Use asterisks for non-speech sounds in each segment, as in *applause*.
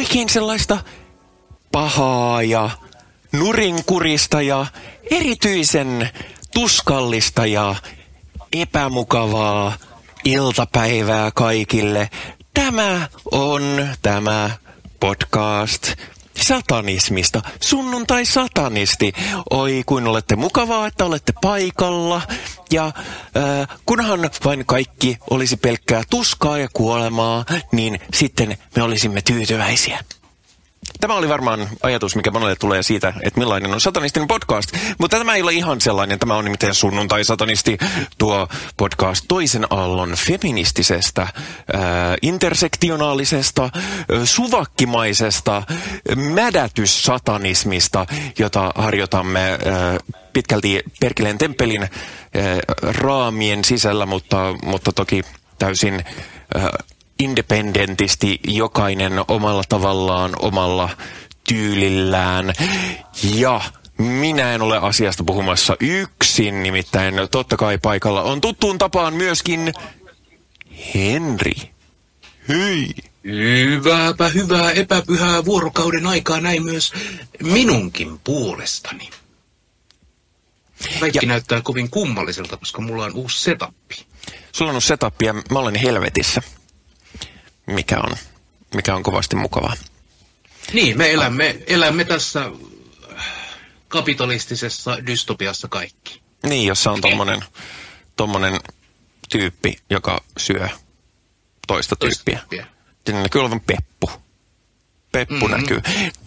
oikein sellaista pahaa ja nurinkurista ja erityisen tuskallista ja epämukavaa iltapäivää kaikille. Tämä on tämä podcast satanismista. Sunnuntai satanisti. Oi, kuin olette mukavaa, että olette paikalla. Ja äh, kunhan vain kaikki olisi pelkkää tuskaa ja kuolemaa, niin sitten me olisimme tyytyväisiä. Tämä oli varmaan ajatus, mikä monelle tulee siitä, että millainen on satanistinen podcast. Mutta tämä ei ole ihan sellainen. Tämä on nimittäin sunnuntai-satanisti, tuo podcast toisen aallon feministisestä, äh, intersektionaalisesta, äh, suvakkimaisesta mädätyssatanismista, jota harjoitamme äh, pitkälti Perkeleen temppelin äh, raamien sisällä, mutta, mutta toki täysin äh, independentisti jokainen omalla tavallaan, omalla tyylillään. Ja minä en ole asiasta puhumassa yksin, nimittäin totta kai paikalla on tuttuun tapaan myöskin Henri. Hyi. Hyvääpä hyvää epäpyhää vuorokauden aikaa näin myös minunkin puolestani. Kaikki ja... näyttää kovin kummalliselta, koska mulla on uusi setappi. Sulla on uusi setappi ja mä olen helvetissä mikä on, mikä on kovasti mukavaa. Niin, me elämme, elämme tässä kapitalistisessa dystopiassa kaikki. Niin, jossa on tommonen, tommonen tyyppi, joka syö toista, toista tyyppiä. Siinä näkyy olevan peppu. Peppu mm-hmm. näkyy.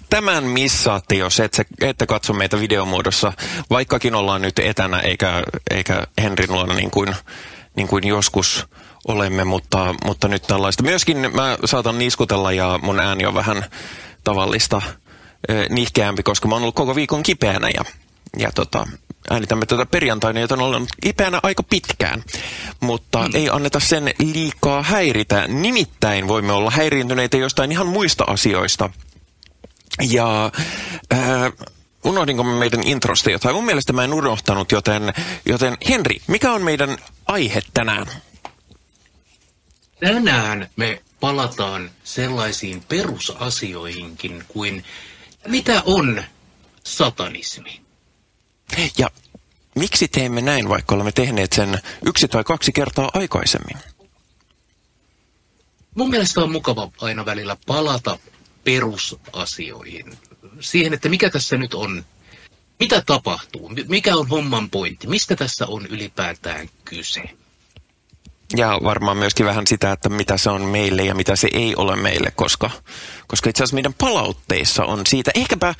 Tämän missaatte, jos et, ette katso meitä videomuodossa, vaikkakin ollaan nyt etänä, eikä, eikä Henrin luona niin kuin, niin kuin joskus olemme, mutta, mutta nyt tällaista. Myöskin mä saatan niskutella ja mun ääni on vähän tavallista eh, nihkeämpi, koska mä oon ollut koko viikon kipeänä ja, ja tota, äänitämme tätä perjantaina, joten olen ollut kipeänä aika pitkään. Mutta mm. ei anneta sen liikaa häiritä. Nimittäin voimme olla häiriintyneitä jostain ihan muista asioista. Ja äh, unohdinko meidän introsta jotain? Mun mielestä mä en unohtanut, joten, joten Henri, mikä on meidän aihe tänään? Tänään me palataan sellaisiin perusasioihinkin kuin mitä on satanismi. Ja miksi teemme näin, vaikka olemme tehneet sen yksi tai kaksi kertaa aikaisemmin? Mun mielestä on mukava aina välillä palata perusasioihin. Siihen, että mikä tässä nyt on, mitä tapahtuu, mikä on homman pointti, mistä tässä on ylipäätään kyse. Ja varmaan myöskin vähän sitä, että mitä se on meille ja mitä se ei ole meille, koska, koska itse asiassa meidän palautteissa on siitä. Ehkäpä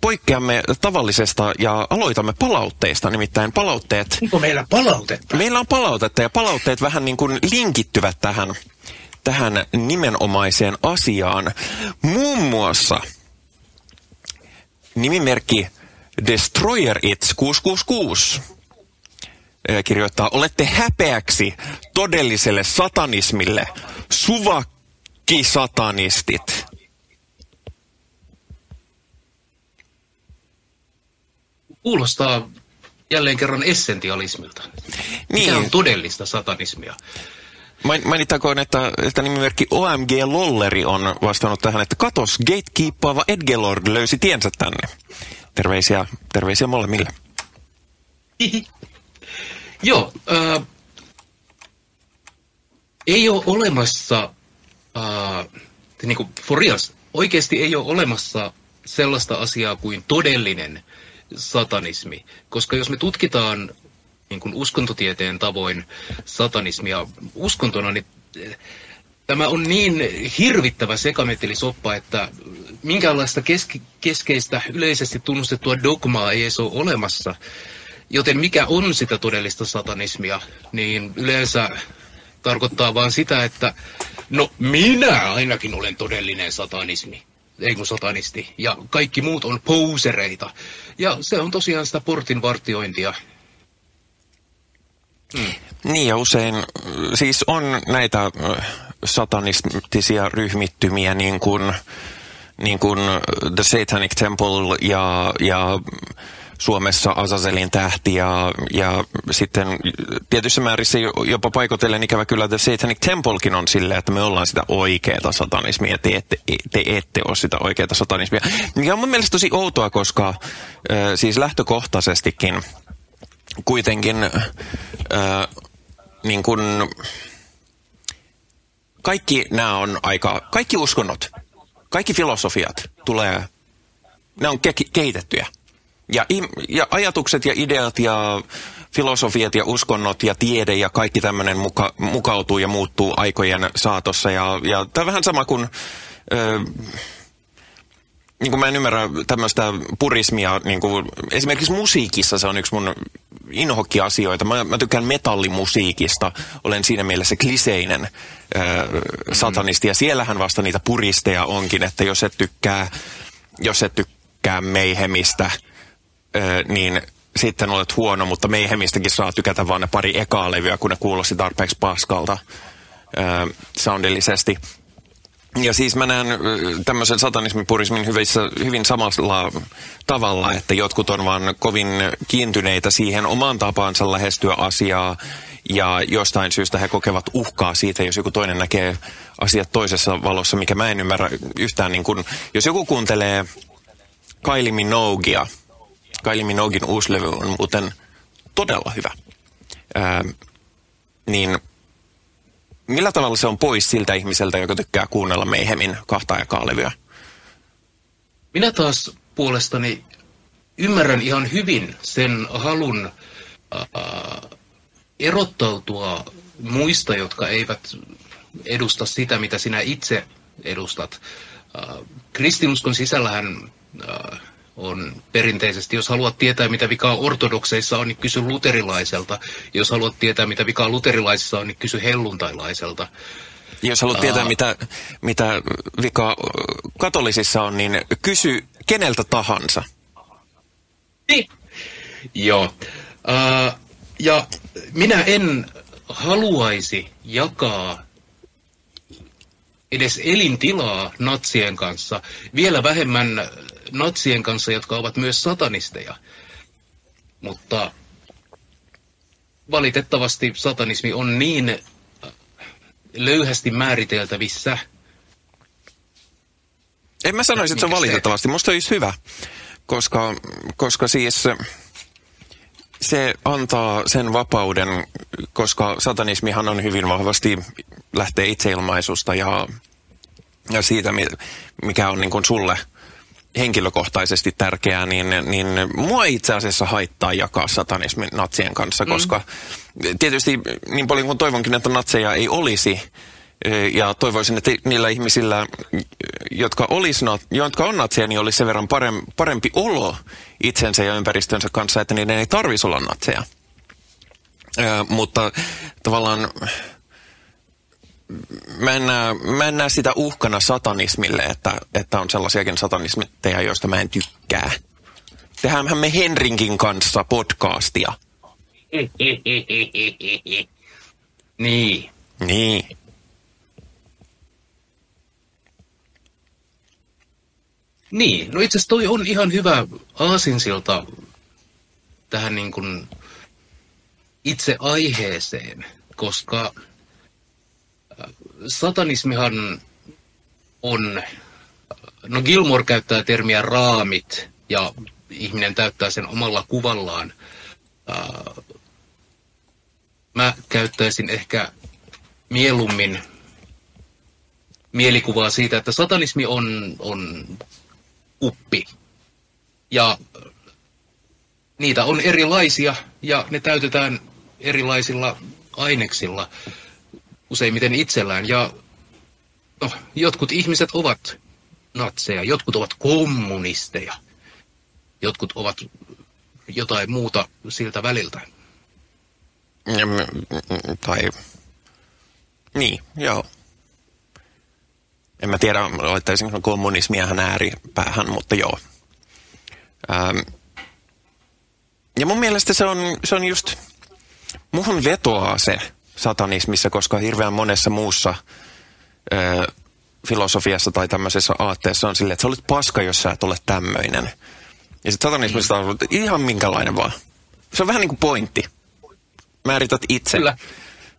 poikkeamme tavallisesta ja aloitamme palautteista, nimittäin palautteet... Onko meillä palautetta? Meillä on palautetta ja palautteet vähän niin kuin linkittyvät tähän, tähän nimenomaiseen asiaan. Muun muassa nimimerkki Destroyer It 666 kirjoittaa, olette häpeäksi todelliselle satanismille, suvakkisatanistit. Kuulostaa jälleen kerran essentialismilta. Niin. Mikä on todellista satanismia? Mainittakoon, että, että nimimerkki OMG Lolleri on vastannut tähän, että katos, gatekeepaava Edgelord löysi tiensä tänne. Terveisiä, terveisiä molemmille. *laughs* Joo, äh, ei ole olemassa, äh, niin kuin for reals, oikeasti ei ole olemassa sellaista asiaa kuin todellinen satanismi. Koska jos me tutkitaan niin kuin uskontotieteen tavoin satanismia uskontona, niin tämä on niin hirvittävä sekametelisoppa, että minkäänlaista keske- keskeistä yleisesti tunnustettua dogmaa ei edes ole olemassa. Joten mikä on sitä todellista satanismia, niin yleensä tarkoittaa vain sitä, että no minä ainakin olen todellinen satanismi, ei kun satanisti, ja kaikki muut on pousereita. Ja se on tosiaan sitä portin vartiointia. Hmm. Niin ja usein siis on näitä satanistisia ryhmittymiä niin kuin, niin kuin The Satanic Temple ja, ja Suomessa Azazelin tähti ja, ja sitten tietyssä määrissä jopa paikotellen ikävä kyllä The Satanic Templekin on silleen, että me ollaan sitä oikeaa satanismia ja te ette, te ette ole sitä oikeaa satanismia. Ja on mun mielestä tosi outoa, koska äh, siis lähtökohtaisestikin kuitenkin äh, niin kuin, kaikki nämä on aika, kaikki uskonnot, kaikki filosofiat tulee, ne on ke- kehitettyjä. Ja, ja ajatukset ja ideat ja filosofiat ja uskonnot ja tiede ja kaikki tämmöinen muka, mukautuu ja muuttuu aikojen saatossa. Ja, ja tämä on vähän sama kuin... Ö, niin kuin mä en ymmärrä tämmöistä purismia, niin kuin, esimerkiksi musiikissa se on yksi mun inhokki-asioita. Mä, mä tykkään metallimusiikista, olen siinä mielessä kliseinen ö, satanisti, ja siellähän vasta niitä puristeja onkin, että jos et tykkää, jos et tykkää meihemistä, niin sitten olet huono, mutta meihemistäkin saa tykätä vaan ne pari ekaa levyä, kun ne kuulosti tarpeeksi paskalta soundillisesti. Ja siis mä näen tämmöisen satanismipurismin hyvissä, hyvin samalla tavalla, että jotkut on vaan kovin kiintyneitä siihen omaan tapaansa lähestyä asiaa ja jostain syystä he kokevat uhkaa siitä, jos joku toinen näkee asiat toisessa valossa, mikä mä en ymmärrä yhtään niin kuin, jos joku kuuntelee Kylie Minogia, Kylie Minogin uusi levy on muuten todella hyvä, ää, niin millä tavalla se on pois siltä ihmiseltä, joka tykkää kuunnella Meihemin kahta aikaa levyä? Minä taas puolestani ymmärrän ihan hyvin sen halun äh, erottautua muista, jotka eivät edusta sitä, mitä sinä itse edustat. Äh, kristinuskon sisällähän äh, on perinteisesti, jos haluat tietää, mitä vikaa ortodokseissa on, niin kysy luterilaiselta. Jos haluat tietää, mitä vikaa luterilaisissa on, niin kysy helluntailaiselta. Jos haluat tietää, uh, mitä, mitä vikaa katolisissa on, niin kysy keneltä tahansa. Niin. Joo. Uh, ja minä en haluaisi jakaa edes elintilaa natsien kanssa, vielä vähemmän natsien kanssa, jotka ovat myös satanisteja. Mutta valitettavasti satanismi on niin äh, löyhästi määriteltävissä. En mä sanoisi, että se on valitettavasti. Musta olisi hyvä, koska, koska siis se antaa sen vapauden, koska satanismihan on hyvin vahvasti lähtee itseilmaisusta ja, ja siitä, mikä on niin kuin sulle – henkilökohtaisesti tärkeää, niin, niin mua itse asiassa haittaa jakaa satanismin natsien kanssa, mm. koska tietysti niin paljon kuin toivonkin, että natseja ei olisi, ja toivoisin, että niillä ihmisillä, jotka, olisi, jotka on natseja, niin olisi sen verran parempi, parempi olo itsensä ja ympäristönsä kanssa, että niiden ei tarvitsisi olla natseja. Ö, mutta tavallaan mä en, näe, mä en näe sitä uhkana satanismille, että, että on sellaisiakin satanismitteja, joista mä en tykkää. Tehdäänhän me Henrinkin kanssa podcastia. *laughs* niin. Niin. Niin, no itse asiassa toi on ihan hyvä aasinsilta tähän niin kuin itse aiheeseen, koska satanismihan on, no Gilmore käyttää termiä raamit ja ihminen täyttää sen omalla kuvallaan. Mä käyttäisin ehkä mieluummin mielikuvaa siitä, että satanismi on, on uppi. Ja niitä on erilaisia ja ne täytetään erilaisilla aineksilla useimmiten itsellään. Ja no, jotkut ihmiset ovat natseja, jotkut ovat kommunisteja, jotkut ovat jotain muuta siltä väliltä. Tai, niin, joo. En mä tiedä, laittaisin kommunismia hän ääripäähän, mutta joo. Ähm, ja mun mielestä se on, se on just, muhun vetoaa se, satanismissa, koska hirveän monessa muussa ö, filosofiassa tai tämmöisessä aatteessa on silleen, että sä olet paska, jos sä et ole tämmöinen. Ja sitten satanismista on ihan minkälainen vaan. Se on vähän niin kuin pointti. Määrität itse, Kyllä.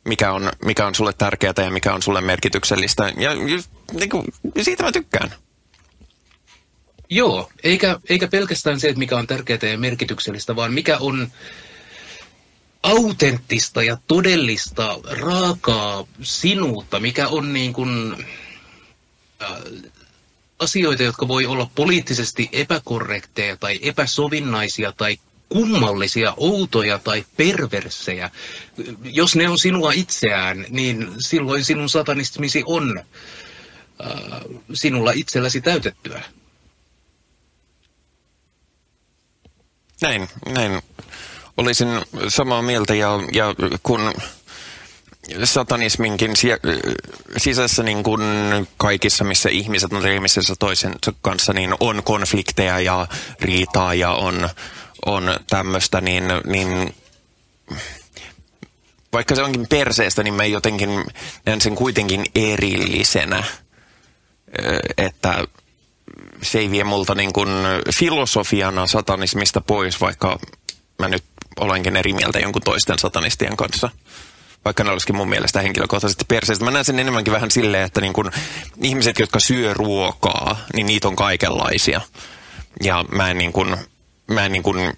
Mikä, on, mikä on sulle tärkeää ja mikä on sulle merkityksellistä. Ja, ja niin kuin, siitä mä tykkään. Joo, eikä, eikä pelkästään se, että mikä on tärkeää ja merkityksellistä, vaan mikä on autenttista ja todellista, raakaa sinuutta, mikä on niin kuin, äh, asioita, jotka voi olla poliittisesti epäkorrekteja tai epäsovinnaisia tai kummallisia, outoja tai perversejä. Jos ne on sinua itseään, niin silloin sinun satanismisi on äh, sinulla itselläsi täytettyä. Näin, näin. Olisin samaa mieltä ja, ja kun satanisminkin sisässä niin kuin kaikissa, missä ihmiset on tekemisissä toisensa kanssa, niin on konflikteja ja riitaa ja on, on tämmöistä, niin, niin vaikka se onkin perseestä, niin mä jotenkin näen sen kuitenkin erillisenä, että se ei vie multa niin kuin filosofiana satanismista pois, vaikka mä nyt olenkin eri mieltä jonkun toisten satanistien kanssa. Vaikka ne olisikin mun mielestä henkilökohtaisesti perseistä. Mä näen sen enemmänkin vähän silleen, että niin kun ihmiset, jotka syö ruokaa, niin niitä on kaikenlaisia. Ja mä en, niin kun, mä en niin kun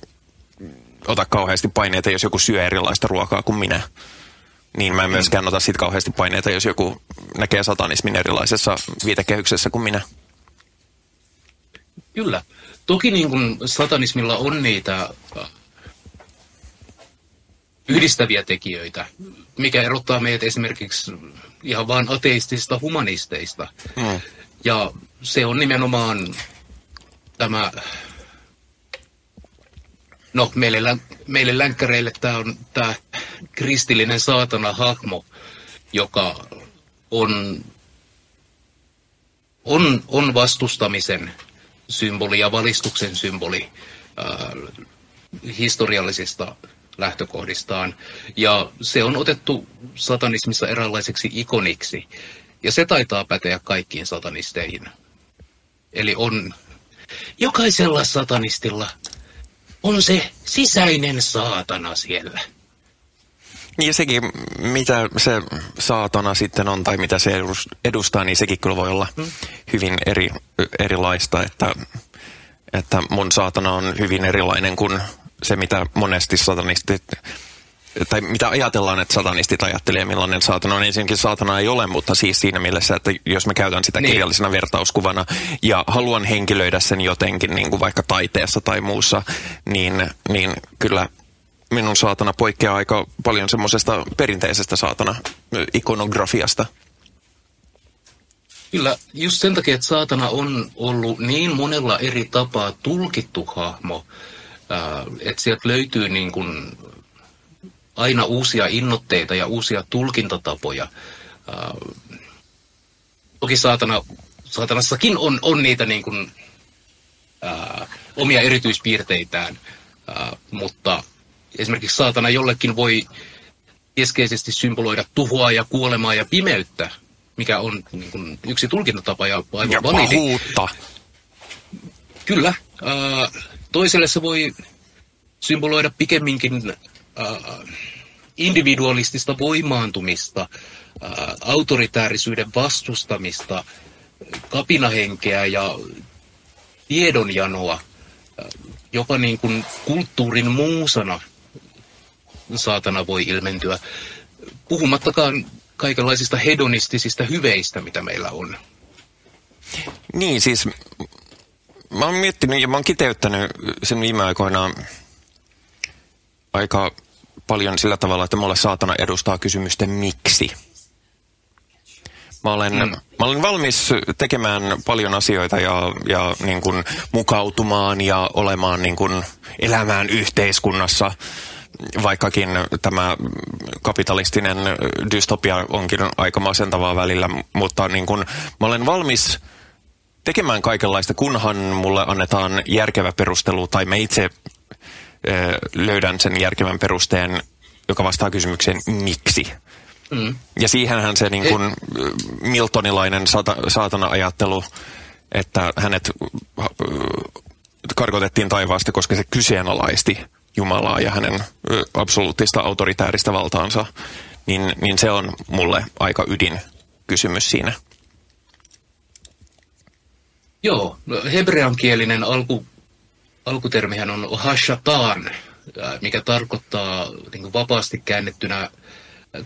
ota kauheasti paineita, jos joku syö erilaista ruokaa kuin minä. Niin mä en myöskään ota siitä kauheasti paineita, jos joku näkee satanismin erilaisessa viitekehyksessä kuin minä. Kyllä. Toki niin kuin satanismilla on niitä äh, yhdistäviä tekijöitä, mikä erottaa meidät esimerkiksi ihan vain ateistisista humanisteista. Mm. Ja se on nimenomaan tämä, no meille, meille länkkäreille tämä on tämä kristillinen saatana hahmo, joka on, on, on vastustamisen symboli ja valistuksen symboli äh, historiallisista lähtökohdistaan. Ja se on otettu satanismissa eräänlaiseksi ikoniksi. Ja se taitaa päteä kaikkiin satanisteihin. Eli on jokaisella satanistilla on se sisäinen saatana siellä. Niin ja sekin, mitä se saatana sitten on tai mitä se edustaa, niin sekin kyllä voi olla hmm. hyvin eri, erilaista, että, että mun saatana on hyvin erilainen kuin se, mitä monesti satanistit tai mitä ajatellaan, että satanistit ajattelee, millainen saatana on. Ensinnäkin saatana ei ole, mutta siis siinä mielessä, että jos mä käytän sitä niin. kirjallisena vertauskuvana ja haluan henkilöidä sen jotenkin, niin kuin vaikka taiteessa tai muussa, niin, niin kyllä minun saatana poikkeaa aika paljon semmoisesta perinteisestä saatana ikonografiasta. Kyllä, just sen takia, että saatana on ollut niin monella eri tapaa tulkittu hahmo, että sieltä löytyy niin kuin aina uusia innoitteita ja uusia tulkintatapoja. Toki saatana, saatanassakin on, on niitä niin kuin, ää, omia erityispiirteitään, ää, mutta esimerkiksi saatana jollekin voi keskeisesti symboloida tuhoa ja kuolemaa ja pimeyttä, mikä on niin kuin, yksi tulkintatapa ja aivan ja validi. Pahuutta. Kyllä. Äh, toiselle se voi symboloida pikemminkin äh, individualistista voimaantumista, äh, autoritäärisyyden vastustamista, kapinahenkeä ja tiedonjanoa, äh, jopa niin kuin kulttuurin muusana saatana voi ilmentyä, puhumattakaan kaikenlaisista hedonistisista hyveistä, mitä meillä on. Niin, siis mä oon miettinyt ja mä oon kiteyttänyt sen viime aikoina aika paljon sillä tavalla, että mulle saatana edustaa kysymysten miksi. Mä olen, mm. mä olen valmis tekemään paljon asioita ja, ja niin kuin mukautumaan ja olemaan niin kuin elämään yhteiskunnassa, vaikkakin tämä kapitalistinen dystopia onkin aika masentavaa välillä, mutta niin kuin, mä olen valmis tekemään kaikenlaista, kunhan mulle annetaan järkevä perustelu tai me itse löydän sen järkevän perusteen, joka vastaa kysymykseen miksi. Mm. Ja siihenhän se niin kuin, miltonilainen saata, saatana-ajattelu, että hänet karkotettiin taivaasta, koska se kyseenalaisti Jumalaa ja hänen absoluuttista autoritääristä valtaansa, niin, niin se on mulle aika ydin kysymys siinä. Joo, no hebreankielinen alku, alkutermihän on hashatan, mikä tarkoittaa niin vapaasti käännettynä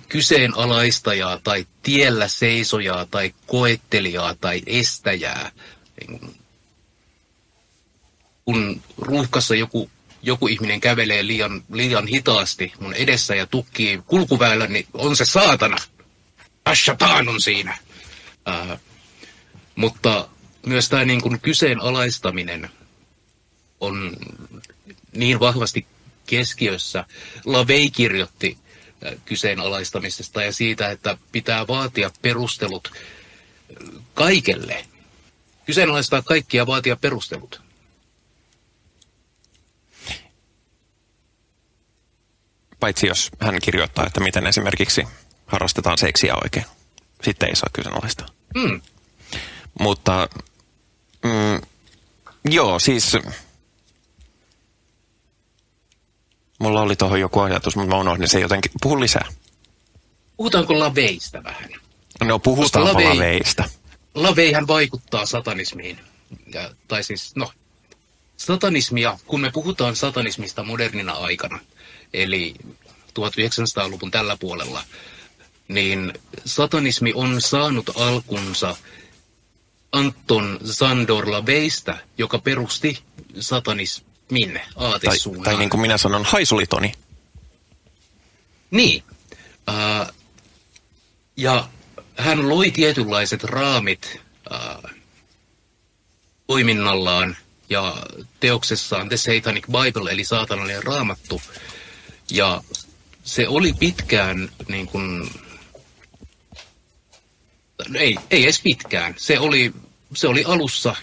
kyseenalaistajaa tai tiellä seisojaa tai koettelijaa tai estäjää. Niin kun ruuhkassa joku, joku ihminen kävelee liian, liian hitaasti mun edessä ja tukkii kulkuväylä, niin on se saatana. Ashatan on siinä. Ää, mutta myös tämä niin kuin kyseenalaistaminen on niin vahvasti keskiössä. Lavei kirjoitti kyseenalaistamisesta ja siitä, että pitää vaatia perustelut kaikelle. Kyseenalaistaa kaikkia vaatia perustelut. Paitsi jos hän kirjoittaa, että miten esimerkiksi harrastetaan seksiä oikein. Sitten ei saa kyseenalaistaa. Mm. Mutta mm, joo, siis mulla oli tuohon joku ajatus, mutta mä unohdin se jotenkin. Puhu lisää. Puhutaanko laveista vähän? No puhutaanko lavei, laveista. Laveihän vaikuttaa satanismiin. Ja, tai siis, no, satanismia, kun me puhutaan satanismista modernina aikana, eli 1900-luvun tällä puolella, niin satanismi on saanut alkunsa Anton Zandor Laveista, joka perusti satanismin aatesuunnan. Tai, tai niin kuin minä sanon, haisulitoni. Niin. Uh, ja hän loi tietynlaiset raamit uh, toiminnallaan ja teoksessaan The Satanic Bible, eli saatanallinen raamattu. Ja se oli pitkään niin kuin, ei, ei edes pitkään. Se oli, se oli alussa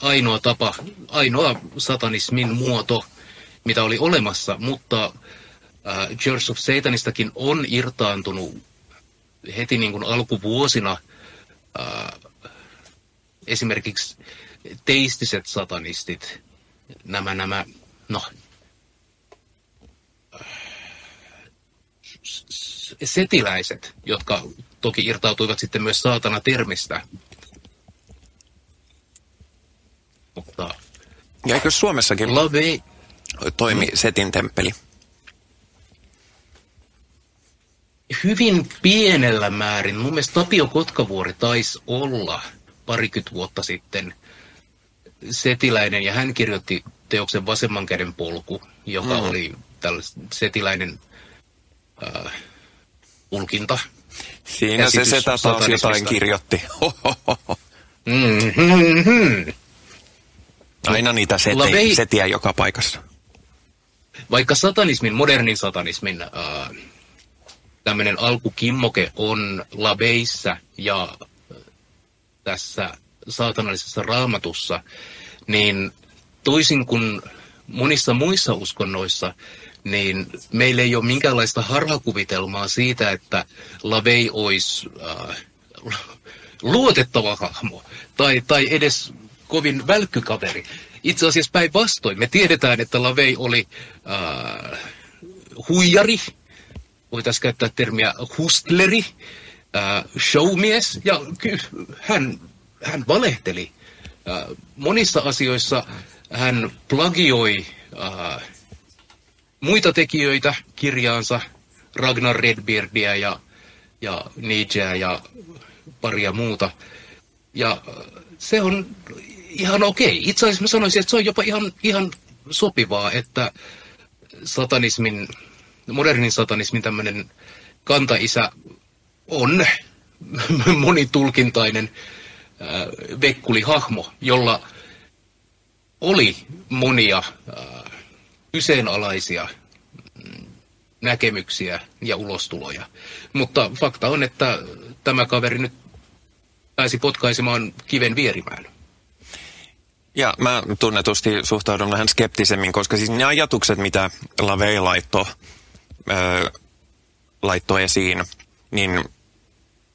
ainoa tapa, ainoa satanismin muoto, mitä oli olemassa, mutta äh, Church of Satanistakin on irtaantunut heti niin kuin alkuvuosina äh, esimerkiksi teistiset satanistit, nämä, nämä, no, setiläiset, jotka toki irtautuivat sitten myös saatana-termistä. Mutta... Ja eikö Suomessakin Lave... toimi mm. Setin temppeli? Hyvin pienellä määrin. Mun mielestä Tapio Kotkavuori taisi olla parikymmentä vuotta sitten setiläinen ja hän kirjoitti teoksen Vasemman käden polku, joka mm. oli tällainen setiläinen äh, tulkinta. Siinä se setä taas jotain kirjoitti. *laughs* Mm-hmm. Aina niitä sete, Lavei... setiä joka paikassa. Vaikka satanismin, modernin satanismin äh, tämmöinen alkukimmoke on laveissa ja tässä saatanallisessa raamatussa, niin toisin kuin monissa muissa uskonnoissa, niin meillä ei ole minkäänlaista harhakuvitelmaa siitä, että Lavei olisi äh, luotettava hahmo tai, tai edes kovin välkkykaveri. Itse asiassa päinvastoin. Me tiedetään, että Lavei oli äh, huijari, voitaisiin käyttää termiä hustleri, äh, showmies, ja hän, hän valehteli. Äh, monissa asioissa hän plagioi äh, muita tekijöitä kirjaansa, Ragnar Redbeardia ja, ja Nietzscheä ja paria muuta. Ja se on ihan okei. Itse asiassa mä sanoisin, että se on jopa ihan, ihan sopivaa, että satanismin, modernin satanismin tämmöinen kantaisä on *laughs* monitulkintainen äh, vekkulihahmo, jolla oli monia äh, kyseenalaisia mm, näkemyksiä ja ulostuloja. Mutta fakta on, että tämä kaveri nyt pääsi potkaisemaan kiven vierimään. Ja mä tunnetusti suhtaudun vähän skeptisemmin, koska siis ne ajatukset, mitä Lavey laittoi, äh, laittoi esiin, niin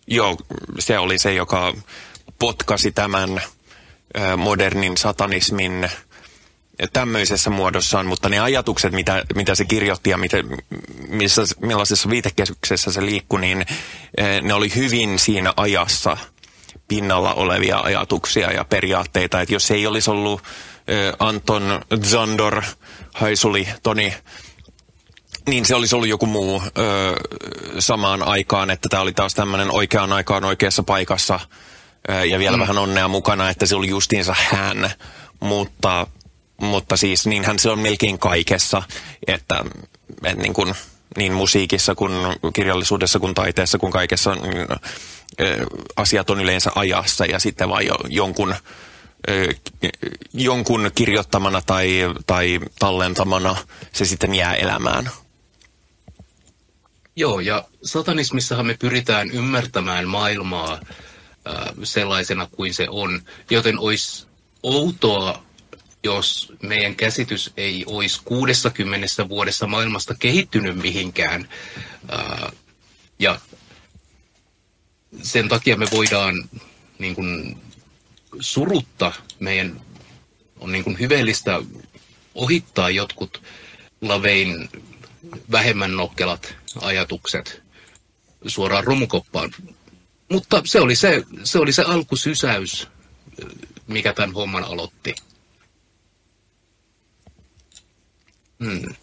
joo, se oli se, joka potkasi tämän äh, modernin satanismin tämmöisessä muodossaan, mutta ne ajatukset, mitä, mitä se kirjoitti ja mitä, missä, millaisessa viitekesyksessä se liikkui, niin ne oli hyvin siinä ajassa pinnalla olevia ajatuksia ja periaatteita. Että jos ei olisi ollut Anton Zandor, Haisuli, Toni niin se olisi ollut joku muu ö, samaan aikaan, että tämä oli taas tämmöinen oikeaan aikaan oikeassa paikassa ö, ja vielä mm. vähän onnea mukana, että se oli justiinsa hän, mutta, mutta siis niinhän se on melkein kaikessa, että, että niin, kuin, niin musiikissa kuin kirjallisuudessa kuin taiteessa kuin kaikessa niin, asiat on yleensä ajassa ja sitten vain jo, jonkun jonkun kirjoittamana tai, tai tallentamana se sitten jää elämään. Joo, ja satanismissahan me pyritään ymmärtämään maailmaa äh, sellaisena kuin se on, joten olisi outoa, jos meidän käsitys ei olisi 60 vuodessa maailmasta kehittynyt mihinkään. Ja sen takia me voidaan niin kuin, surutta meidän on niin kuin hyveellistä ohittaa jotkut lavein vähemmän nokkelat ajatukset suoraan romukoppaan. Mutta se oli se, se, oli se alkusysäys, mikä tämän homman aloitti. Hmm.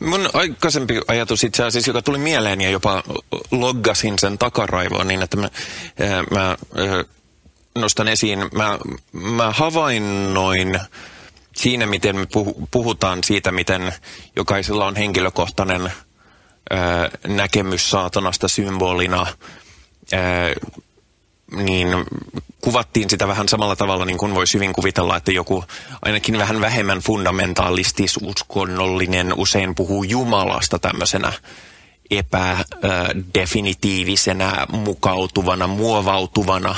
Mun aikaisempi ajatus itse asiassa, joka tuli mieleen ja jopa loggasin sen takaraivoon niin, että mä, mä nostan esiin, mä, mä havainnoin siinä, miten me puhutaan siitä, miten jokaisella on henkilökohtainen näkemys saatanasta symbolina, niin kuvattiin sitä vähän samalla tavalla, niin kuin voisi hyvin kuvitella, että joku ainakin vähän vähemmän fundamentalistis uskonnollinen usein puhuu Jumalasta tämmöisenä epädefinitiivisenä, mukautuvana, muovautuvana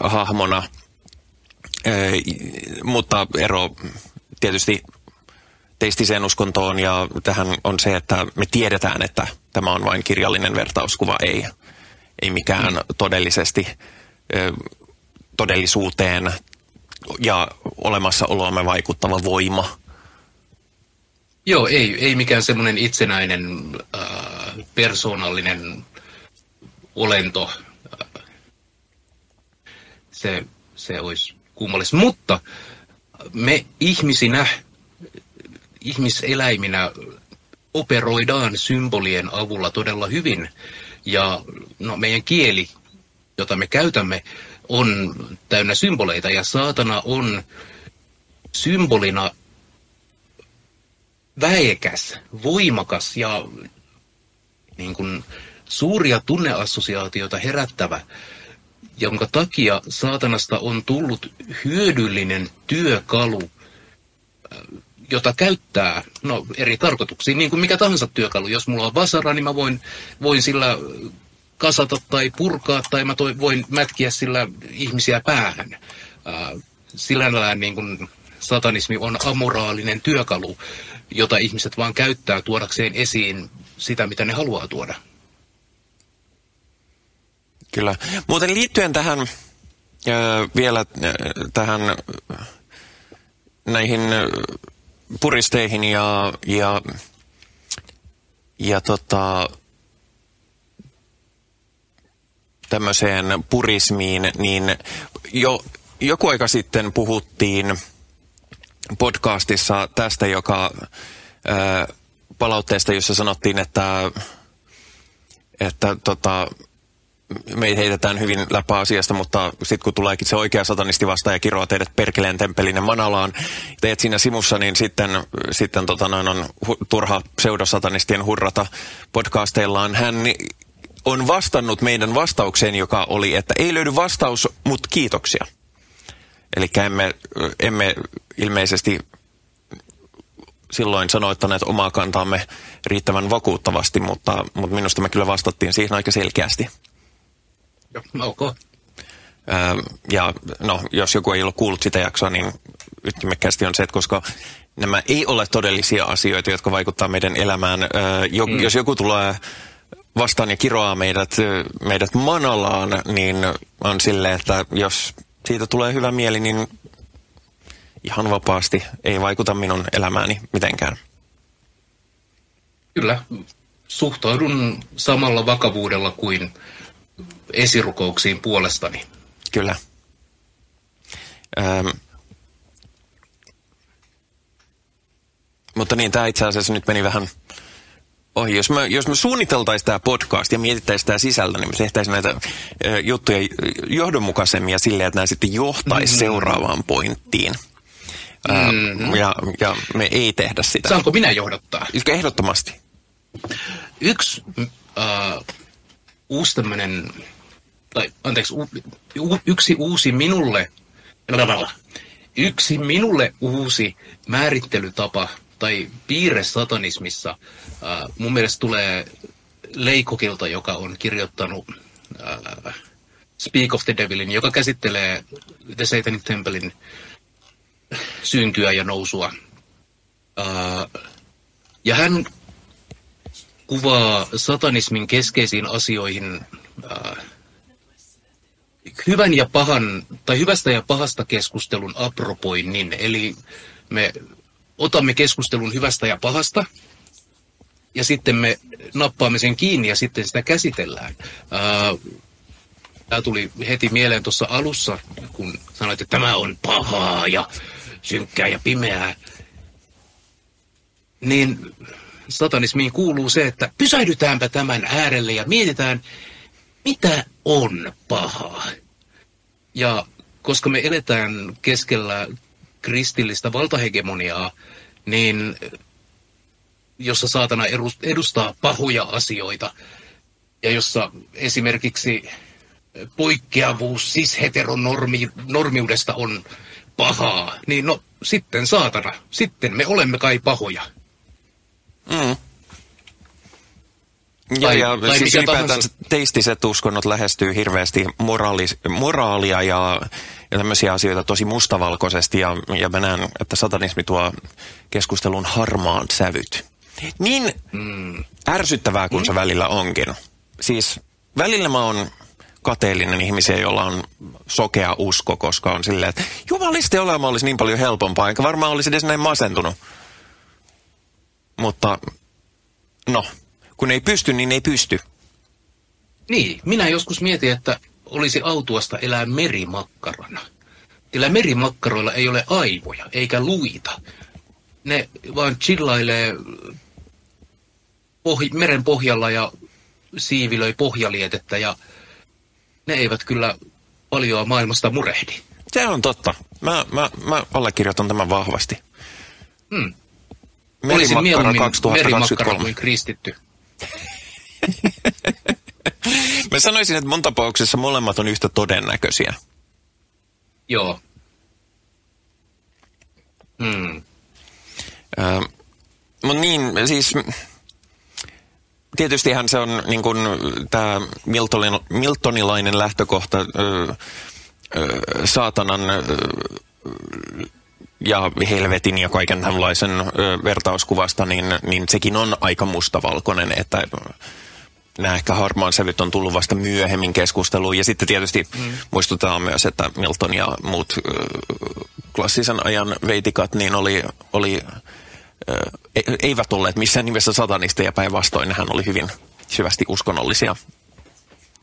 hahmona. Mutta ero tietysti teistiseen uskontoon ja tähän on se, että me tiedetään, että tämä on vain kirjallinen vertauskuva, ei, ei mikään mm. todellisesti todellisuuteen ja olemassaoloamme vaikuttava voima. Joo, ei, ei mikään semmoinen itsenäinen äh, persoonallinen olento. Se, se olisi kummallista. Mutta me ihmisinä ihmiseläiminä operoidaan symbolien avulla todella hyvin. Ja no, meidän kieli, jota me käytämme, on täynnä symboleita. Ja saatana on symbolina väekäs, voimakas ja niin kuin, suuria tunneassosiaatioita herättävä, jonka takia saatanasta on tullut hyödyllinen työkalu jota käyttää no, eri tarkoituksiin, niin kuin mikä tahansa työkalu. Jos mulla on vasara, niin mä voin, voin sillä kasata tai purkaa, tai mä toi, voin mätkiä sillä ihmisiä päähän. Äh, sillä niin kuin satanismi on amoraalinen työkalu, jota ihmiset vaan käyttää tuodakseen esiin sitä, mitä ne haluaa tuoda. Kyllä. Muuten liittyen tähän äh, vielä äh, tähän näihin puristeihin ja, ja, ja tota, tämmöiseen purismiin, niin jo joku aika sitten puhuttiin podcastissa tästä, joka ää, palautteesta, jossa sanottiin, että, että tota, me heitetään hyvin läpä asiasta, mutta sitten kun tuleekin se oikea satanisti vastaan ja kiroaa teidät perkeleen temppelinen manalaan, teet siinä simussa, niin sitten, sitten tota noin on hu, turha pseudosatanistien hurrata podcasteillaan. Hän on vastannut meidän vastaukseen, joka oli, että ei löydy vastaus, mutta kiitoksia. Eli emme, emme ilmeisesti silloin sanoittaneet omaa kantaamme riittävän vakuuttavasti, mutta, mutta minusta me kyllä vastattiin siihen aika selkeästi. Ok. Ähm, ja no, jos joku ei ole kuullut sitä jaksoa, niin ytimekkäästi on se, että koska nämä ei ole todellisia asioita, jotka vaikuttaa meidän elämään. Äh, jo, mm. Jos joku tulee vastaan ja kiroaa meidät, meidät manalaan, niin on sille, että jos siitä tulee hyvä mieli, niin ihan vapaasti, ei vaikuta minun elämääni mitenkään. Kyllä, suhtaudun samalla vakavuudella kuin esirukouksiin puolestani. Kyllä. Ähm. Mutta niin, tämä itse asiassa nyt meni vähän ohi. Jos me, jos me suunniteltaisiin tämä podcast ja mietittäisiin tämä sisällä, niin me tehtäisiin näitä ö, juttuja johdonmukaisemmin ja silleen, että nämä sitten johtaisi mm-hmm. seuraavaan pointtiin. Mm-hmm. ja, ja me ei tehdä sitä. Saanko minä johdottaa? Ehdottomasti. Yksi uh, uusi tämmöinen, tai anteeksi, u, u, yksi uusi minulle, yksi minulle uusi määrittelytapa tai piirre satanismissa uh, mun mielestä tulee Leikokilta, joka on kirjoittanut uh, Speak of the Devilin, joka käsittelee The Satanic Templein syntyä ja nousua. Uh, ja hän kuvaa satanismin keskeisiin asioihin uh, hyvän ja pahan, tai hyvästä ja pahasta keskustelun apropoinnin. Eli me otamme keskustelun hyvästä ja pahasta, ja sitten me nappaamme sen kiinni ja sitten sitä käsitellään. Uh, Tämä tuli heti mieleen tuossa alussa, kun sanoit, että tämä on pahaa ja synkkää ja pimeää. Niin satanismiin kuuluu se, että pysähdytäänpä tämän äärelle ja mietitään, mitä on pahaa. Ja koska me eletään keskellä kristillistä valtahegemoniaa, niin jossa saatana edustaa pahoja asioita, ja jossa esimerkiksi poikkeavuus cis-heteronormiudesta on pahaa, niin no sitten saatana, sitten me olemme kai pahoja. Mm. Ja, tai, ja tai siis ylipäätään teistiset uskonnot lähestyy hirveästi moraali, moraalia ja, ja tämmöisiä asioita tosi mustavalkoisesti. Ja, ja mä näen, että satanismi tuo keskustelun harmaan sävyt. Niin mm. ärsyttävää kuin mm. se välillä onkin. Siis välillä mä oon kateellinen ihmisiä, jolla on sokea usko, koska on silleen, että jumaliste olema olisi niin paljon helpompaa, enkä varmaan olisi edes näin masentunut. Mutta, no, kun ei pysty, niin ei pysty. Niin, minä joskus mietin, että olisi autuasta elää merimakkarana. Sillä merimakkaroilla ei ole aivoja eikä luita. Ne vaan chillailee poh- meren pohjalla ja siivilöi pohjalietettä ja ne eivät kyllä paljon maailmasta murehdi. Se on totta. Mä, mä, mä allekirjoitan tämän vahvasti. Hmm. Olisin mieluummin merimakkara kuin kristitty. *laughs* Mä sanoisin, että mun tapauksessa molemmat on yhtä todennäköisiä. Joo. Hmm. Mutta niin, siis tietystihän se on niin kuin tämä Miltonilainen lähtökohta ö, ö, saatanan ö, ja helvetin ja kaiken tällaisen ö, vertauskuvasta, niin, niin sekin on aika mustavalkoinen, että nämä ehkä harmaan sävyt on tullut vasta myöhemmin keskusteluun. Ja sitten tietysti mm. muistutetaan myös, että Milton ja muut ö, klassisen ajan veitikat niin oli, oli E, eivät olleet missään nimessä satanisteja päinvastoin, hän oli hyvin syvästi uskonnollisia.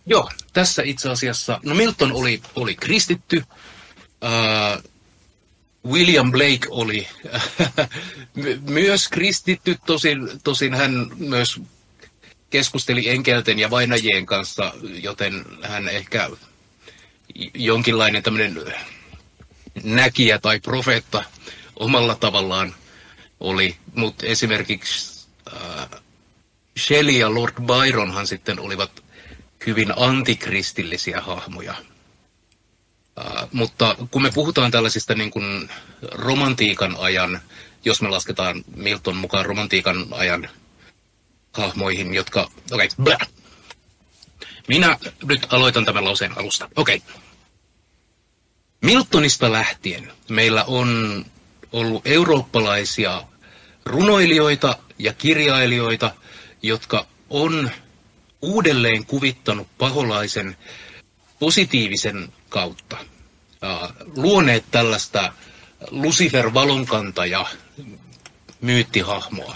Joo, tässä itse asiassa, no Milton oli, oli kristitty, William Blake oli *laughs* myös kristitty, tosin, tosin hän myös keskusteli enkelten ja vainajien kanssa, joten hän ehkä jonkinlainen tämmöinen näkijä tai profeetta omalla tavallaan oli, mutta esimerkiksi äh, Shelley ja Lord Byronhan sitten olivat hyvin antikristillisiä hahmoja. Uh, mutta kun me puhutaan tällaisista niin kuin romantiikan ajan, jos me lasketaan Milton mukaan romantiikan ajan hahmoihin, jotka... Okei, okay, minä nyt aloitan tämän lauseen alusta. Okei. Okay. Miltonista lähtien meillä on ollut eurooppalaisia runoilijoita ja kirjailijoita, jotka on uudelleen kuvittanut paholaisen positiivisen kautta. luoneet tällaista Lucifer valonkantaja myyttihahmoa.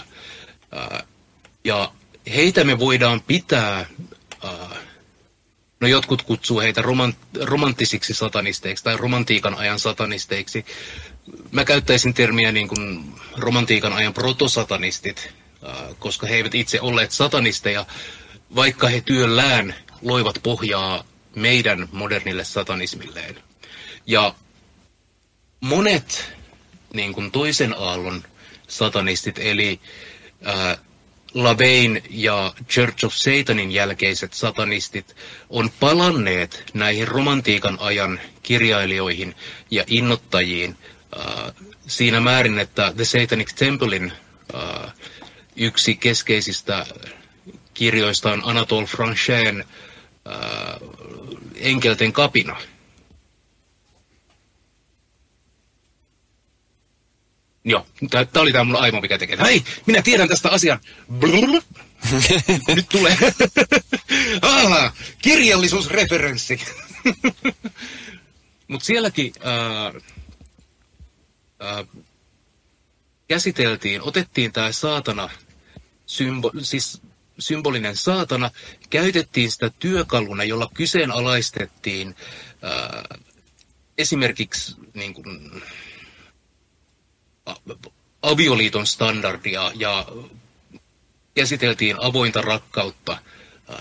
Ja heitä me voidaan pitää, no jotkut kutsuu heitä romant- romanttisiksi satanisteiksi tai romantiikan ajan satanisteiksi. Mä käyttäisin termiä niin kuin romantiikan ajan protosatanistit, koska he eivät itse olleet satanisteja, vaikka he työllään loivat pohjaa meidän modernille satanismilleen. Ja monet niin kuin toisen aallon satanistit, eli ää, Lavein ja Church of Satanin jälkeiset satanistit on palanneet näihin romantiikan ajan kirjailijoihin ja innottajiin ää, siinä määrin, että The Satanic Templein ää, yksi keskeisistä kirjoista on Anatole Franchen Enkelten kapina – Joo, tämä oli tämä mun aimo, mikä tekee. Hei, minä tiedän tästä asian. *laughs* Nyt tulee. *laughs* ah, kirjallisuusreferenssi. *laughs* Mutta sielläkin äh, äh, käsiteltiin, otettiin tämä saatana, symbo, siis symbolinen saatana, käytettiin sitä työkaluna, jolla kyseenalaistettiin äh, esimerkiksi niin kuin, avioliiton standardia ja käsiteltiin avointa rakkautta.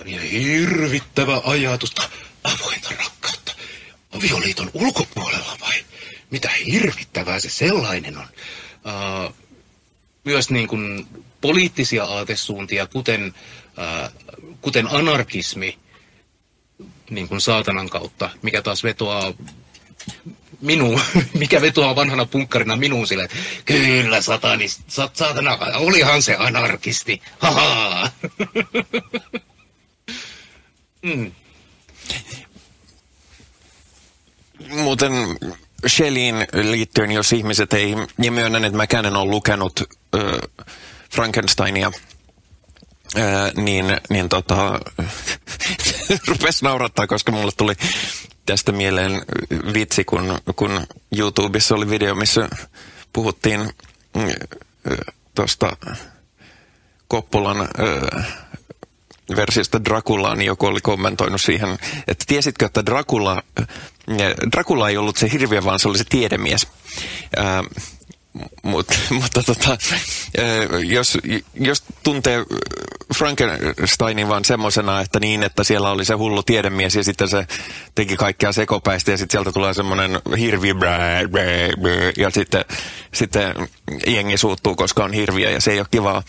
Ja hirvittävä ajatus, avointa rakkautta. Avioliiton ulkopuolella vai? Mitä hirvittävää se sellainen on? Myös niin kuin poliittisia aatesuuntia, kuten, uh, kuten anarkismi, niin kuin saatanan kautta, mikä taas vetoaa minuun, *laughs* mikä vetoaa vanhana punkkarina minuun sille, että kyllä satanist, sat, saatana, olihan se anarkisti, haha. *laughs* mm. Muuten Shelleyin liittyen, jos ihmiset ei, ja myönnän, että mäkään en ole lukenut äh, Frankensteinia, äh, niin, niin tota, *laughs* rupesi naurattaa, koska mulle tuli tästä mieleen vitsi, kun, kun YouTubessa oli video, missä puhuttiin mm, tuosta Koppolan versiosta Draculaa, niin joku oli kommentoinut siihen, että tiesitkö, että Dracula, Dracula ei ollut se hirviö, vaan se oli se tiedemies. Äh, Mut, *laughs* mutta tota, jos, jos tuntee Frankensteinin vaan semmoisena, että niin, että siellä oli se hullu tiedemies ja sitten se teki kaikkea sekopäistä ja sitten sieltä tulee semmoinen hirvi ja sitten, sitten jengi suuttuu, koska on hirviä ja se ei ole kivaa.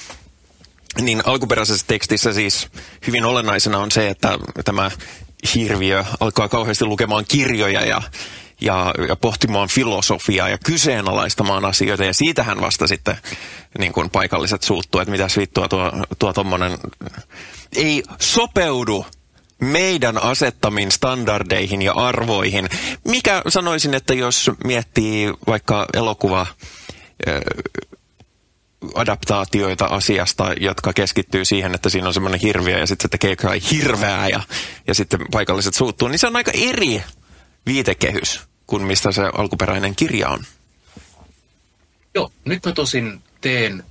Niin alkuperäisessä tekstissä siis hyvin olennaisena on se, että tämä hirviö alkaa kauheasti lukemaan kirjoja ja ja, ja pohtimaan filosofiaa ja kyseenalaistamaan asioita. Ja siitähän vasta sitten niin kuin paikalliset suuttuu, että mitä vittua tuo, tuo ei sopeudu meidän asettamiin standardeihin ja arvoihin. Mikä sanoisin, että jos miettii vaikka elokuva adaptaatioita asiasta, jotka keskittyy siihen, että siinä on semmoinen hirviö ja sitten se tekee hirveää ja, ja sitten paikalliset suuttuu, niin se on aika eri viitekehys kuin mistä se alkuperäinen kirja on. Joo, nyt mä tosin teen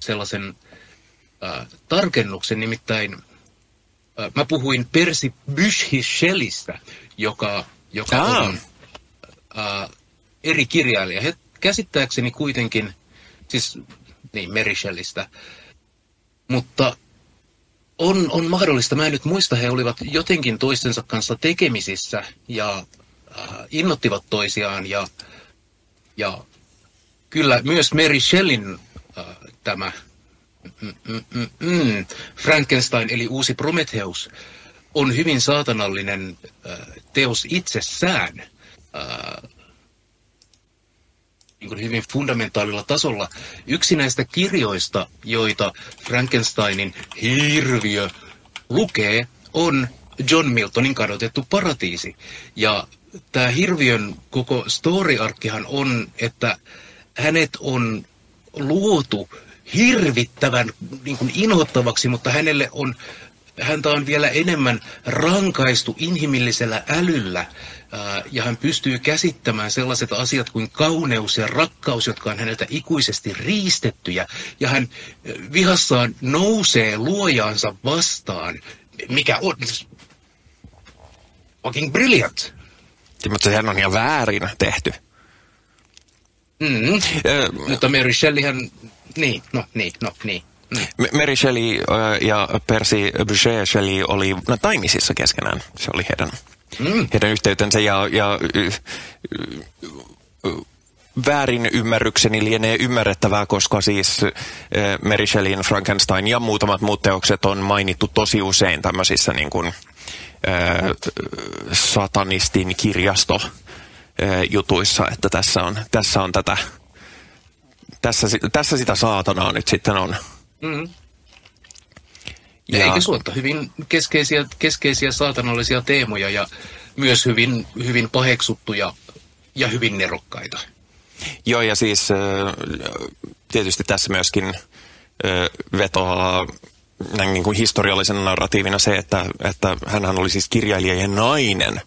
sellaisen äh, tarkennuksen, nimittäin äh, mä puhuin Persi Byshishellistä, joka, joka on äh, eri kirjailija. He käsittääkseni kuitenkin, siis niin, Merishellistä, mutta on, on mahdollista, mä en nyt muista, he olivat jotenkin toistensa kanssa tekemisissä ja innottivat toisiaan ja, ja kyllä myös Mary Shelleyn äh, tämä mm, mm, mm, mm, Frankenstein eli uusi Prometheus on hyvin saatanallinen äh, teos itsessään. Äh, niin kuin hyvin fundamentaalilla tasolla. Yksi näistä kirjoista, joita Frankensteinin hirviö lukee, on John Miltonin kadotettu paratiisi. Ja tämä hirviön koko story-arkkihan on, että hänet on luotu hirvittävän niin kuin inhottavaksi, mutta hänelle on häntä on vielä enemmän rankaistu inhimillisellä älyllä ja hän pystyy käsittämään sellaiset asiat kuin kauneus ja rakkaus, jotka on häneltä ikuisesti riistettyjä. Ja hän vihassaan nousee luojaansa vastaan, mikä on fucking brilliant. Mutta sehän on ihan väärin tehty. Mm. Äh, Mutta Mary Shelleyhän, niin, no niin, no niin. Mm. Mary Shelley ja Percy Boucher Shelley oli no, taimisissa keskenään. Se oli heidän, mm. heidän yhteytensä ja, ja väärin ymmärrykseni lienee ymmärrettävää, koska siis Mary Shelleyin Frankenstein ja muutamat muut teokset on mainittu tosi usein tämmöisissä niin kuin, satanistin kirjasto jutuissa, että tässä on, tässä on tätä, tässä, tässä sitä saatanaa nyt sitten on. Mm. Ja, ja eikä suotta, hyvin keskeisiä, keskeisiä saatanallisia teemoja ja myös hyvin, hyvin paheksuttuja ja hyvin nerokkaita. Joo, ja siis tietysti tässä myöskin vetoaa niin kuin historiallisen narratiivina se, että, että hän oli siis kirjailija ja nainen.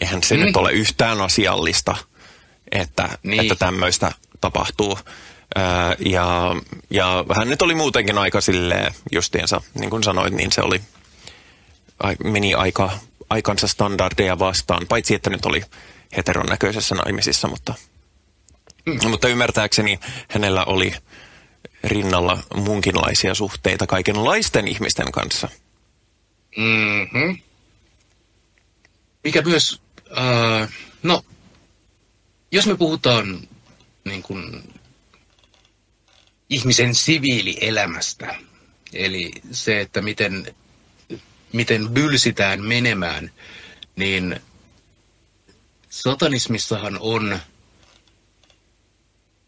Eihän se mm. nyt ole yhtään asiallista, että, niin. että tämmöistä tapahtuu. Ja, ja hän nyt oli muutenkin aika silleen justiinsa, niin kuin sanoit, niin se oli, meni aika aikansa standardeja vastaan, paitsi että nyt oli heteron näköisessä naimisissa, mutta, mm. mutta ymmärtääkseni hänellä oli rinnalla munkinlaisia suhteita kaikenlaisten ihmisten kanssa. Mm-hmm. Mikä myös, äh, no, jos me puhutaan niin kuin, ihmisen siviilielämästä, eli se, että miten, miten bylsitään menemään, niin satanismissahan on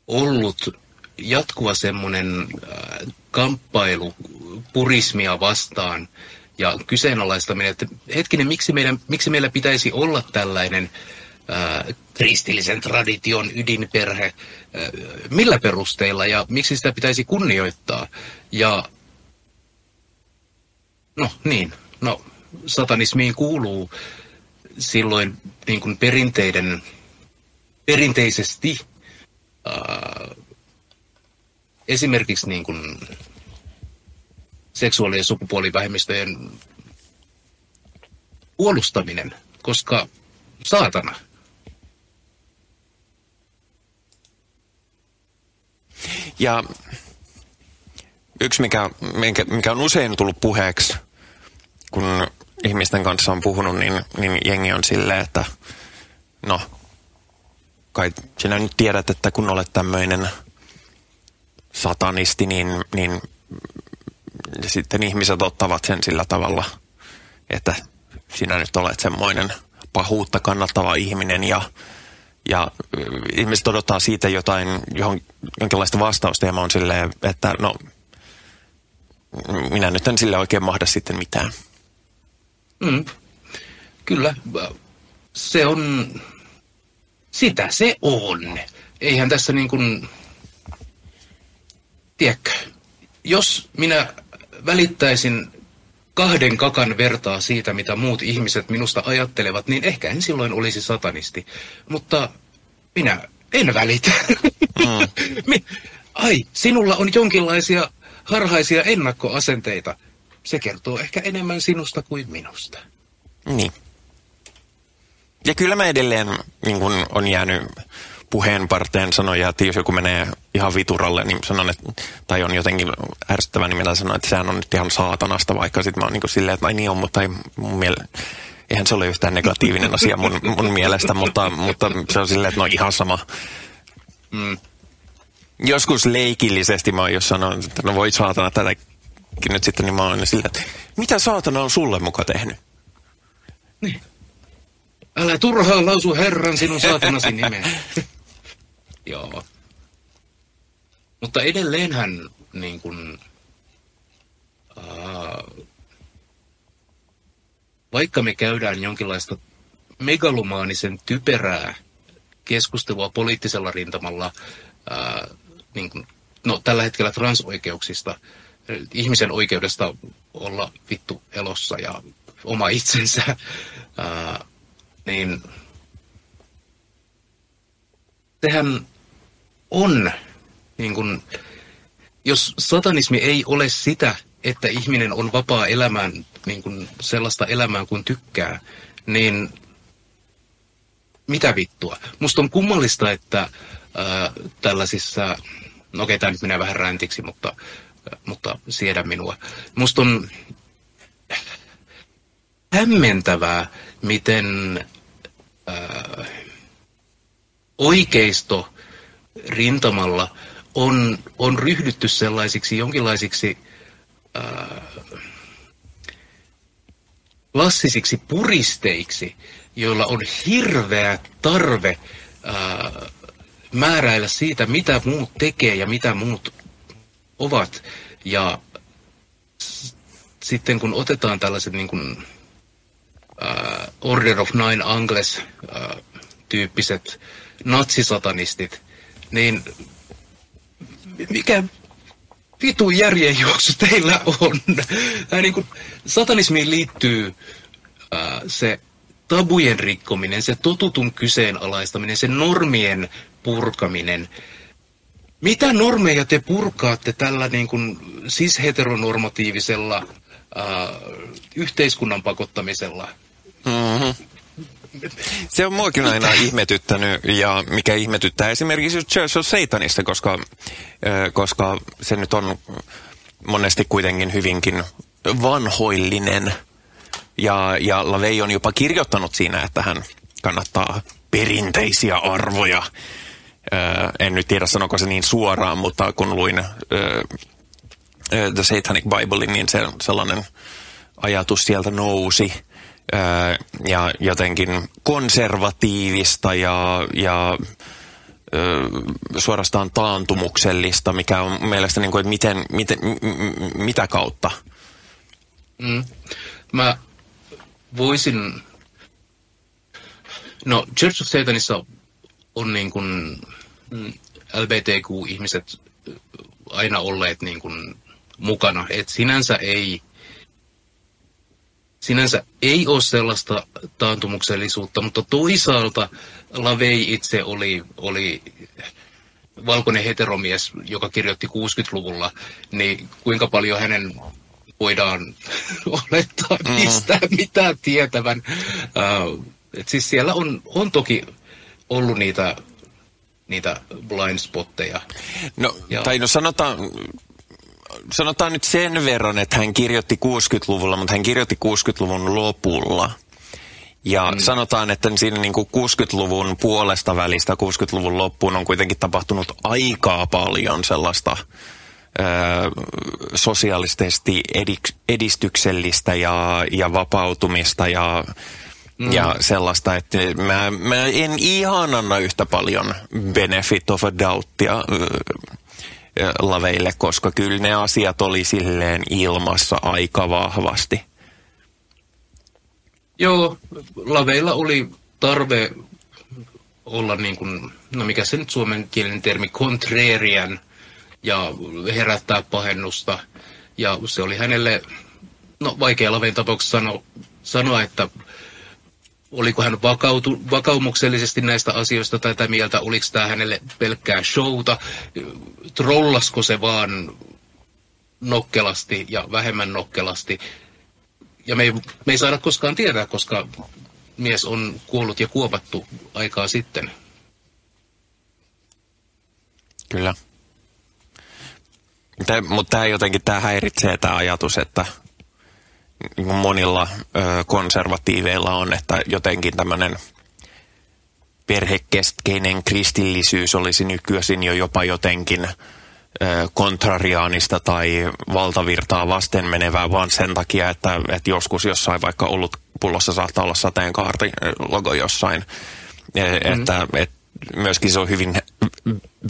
ollut jatkuva semmoinen äh, kamppailu purismia vastaan ja kyseenalaistaminen, että hetkinen, miksi, meidän, miksi meillä pitäisi olla tällainen äh, kristillisen tradition ydinperhe, äh, millä perusteilla ja miksi sitä pitäisi kunnioittaa. Ja no niin, no satanismiin kuuluu silloin niin kuin perinteiden, perinteisesti äh, esimerkiksi niin kuin seksuaali- ja sukupuolivähemmistöjen puolustaminen, koska saatana. Ja yksi, mikä, mikä on usein tullut puheeksi, kun ihmisten kanssa on puhunut, niin, niin jengi on silleen, että no, kai sinä nyt tiedät, että kun olet tämmöinen – satanisti, niin, niin sitten ihmiset ottavat sen sillä tavalla, että sinä nyt olet semmoinen pahuutta kannattava ihminen ja, ja ihmiset odottaa siitä jotain, johon, jonkinlaista vastausta ja mä oon silleen, että no minä nyt en sille oikein mahda sitten mitään. Mm. Kyllä, se on, sitä se on. Eihän tässä niin kuin tiedätkö, jos minä välittäisin kahden kakan vertaa siitä, mitä muut ihmiset minusta ajattelevat, niin ehkä en silloin olisi satanisti. Mutta minä en välitä. *laughs* Mm. Ai, sinulla on jonkinlaisia harhaisia ennakkoasenteita. Se kertoo ehkä enemmän sinusta kuin minusta. Niin. Ja kyllä mä edelleen niin kun on jäänyt puheenparteen sanoja, että jos joku menee ihan vituralle, niin sanon, että, tai on jotenkin ärsyttävä, niin minä sanon, että sehän on nyt ihan saatanasta, vaikka sitten mä oon niin silleen, että ai niin on, mutta ei mun miele- eihän se ole yhtään negatiivinen asia mun, mun mielestä, mutta, mutta se on silleen, että no ihan sama. Mm. Joskus leikillisesti mä oon jos sanonut, että no voi saatana tätäkin nyt sitten, niin mä oon silleen, että mitä saatana on sulle muka tehnyt? Niin. Älä turhaan lausu Herran sinun saatanasi nimeä. *laughs* Joo. Mutta edelleenhän niin kuin, äh, vaikka me käydään jonkinlaista megalomaanisen typerää keskustelua poliittisella rintamalla, äh, niin kuin, no tällä hetkellä transoikeuksista, ihmisen oikeudesta olla vittu elossa ja oma itsensä, ää, niin sehän on, niin kun, jos satanismi ei ole sitä, että ihminen on vapaa elämään niin kun sellaista elämää kuin tykkää, niin mitä vittua? Musta on kummallista, että ää, tällaisissa, no okei, tämä nyt menee vähän räntiksi, mutta, mutta siedä minua. Musta on hämmentävää, miten ää, oikeisto rintamalla on, on ryhdytty sellaisiksi jonkinlaisiksi ää, klassisiksi puristeiksi, joilla on hirveä tarve ää, määräillä siitä, mitä muut tekee ja mitä muut ovat. Ja sitten kun otetaan tällaiset niin kuin, ää, Order of Nine Angles ää, tyyppiset natsisatanistit, mikä vitu järjenjuoksu teillä on? Ää, niin kuin, satanismiin liittyy ää, se tabujen rikkominen, se totutun kyseenalaistaminen, se normien purkaminen. Mitä normeja te purkaatte tällä niin kuin cis-heteronormatiivisella ää, yhteiskunnan pakottamisella? Mm-hmm. Se on muakin aina ihmetyttänyt, ja mikä ihmetyttää esimerkiksi Church of Satanista, koska, koska se nyt on monesti kuitenkin hyvinkin vanhoillinen. Ja, ja Lavey on jopa kirjoittanut siinä, että hän kannattaa perinteisiä arvoja. En nyt tiedä, sanoko se niin suoraan, mutta kun luin The Satanic Bible, niin se sellainen ajatus sieltä nousi ja jotenkin konservatiivista ja, ja suorastaan taantumuksellista, mikä on mielestäni, niin kuin, että miten, miten, m- mitä kautta? Mm. Mä voisin... No, Church of Satanissa on niin kuin LBTQ-ihmiset aina olleet niin kuin mukana. Et sinänsä ei sinänsä ei ole sellaista taantumuksellisuutta, mutta toisaalta Lavei itse oli, oli valkoinen heteromies, joka kirjoitti 60-luvulla, niin kuinka paljon hänen voidaan *laughs* olettaa mistä mm. mitään tietävän. Uh, et siis siellä on, on toki ollut niitä, niitä blind spotteja. No, Joo. tai no sanotaan, sanotaan nyt sen verran, että hän kirjoitti 60-luvulla, mutta hän kirjoitti 60-luvun lopulla. Ja mm. sanotaan, että siinä niin kuin 60-luvun puolesta välistä 60-luvun loppuun on kuitenkin tapahtunut aikaa paljon sellaista ö, sosiaalisesti edik- edistyksellistä ja, ja vapautumista ja, mm. ja sellaista, että mä, mä en ihan anna yhtä paljon benefit of a doubtia ö, laveille, koska kyllä ne asiat oli silleen ilmassa aika vahvasti. Joo, laveilla oli tarve olla niin kuin, no mikä se nyt suomenkielinen termi, contrarian ja herättää pahennusta. Ja se oli hänelle, no vaikea lavein tapauksessa sano, sanoa, että oliko hän vakautu, vakaumuksellisesti näistä asioista tätä mieltä, oliko tämä hänelle pelkkää showta, trollasko se vaan nokkelasti ja vähemmän nokkelasti. Ja me ei, me ei saada koskaan tietää, koska mies on kuollut ja kuopattu aikaa sitten. Kyllä. Mutta tämä jotenkin tämä häiritsee tämä ajatus, että niin kuin monilla ö, konservatiiveilla on, että jotenkin tämmöinen perhekeskeinen kristillisyys olisi nykyisin jo jopa jotenkin ö, kontrariaanista tai valtavirtaa vasten menevää vaan sen takia, että, että joskus jossain vaikka ollut pullossa saattaa olla sateenkaarti logo jossain. Mm. Että, että myöskin se on hyvin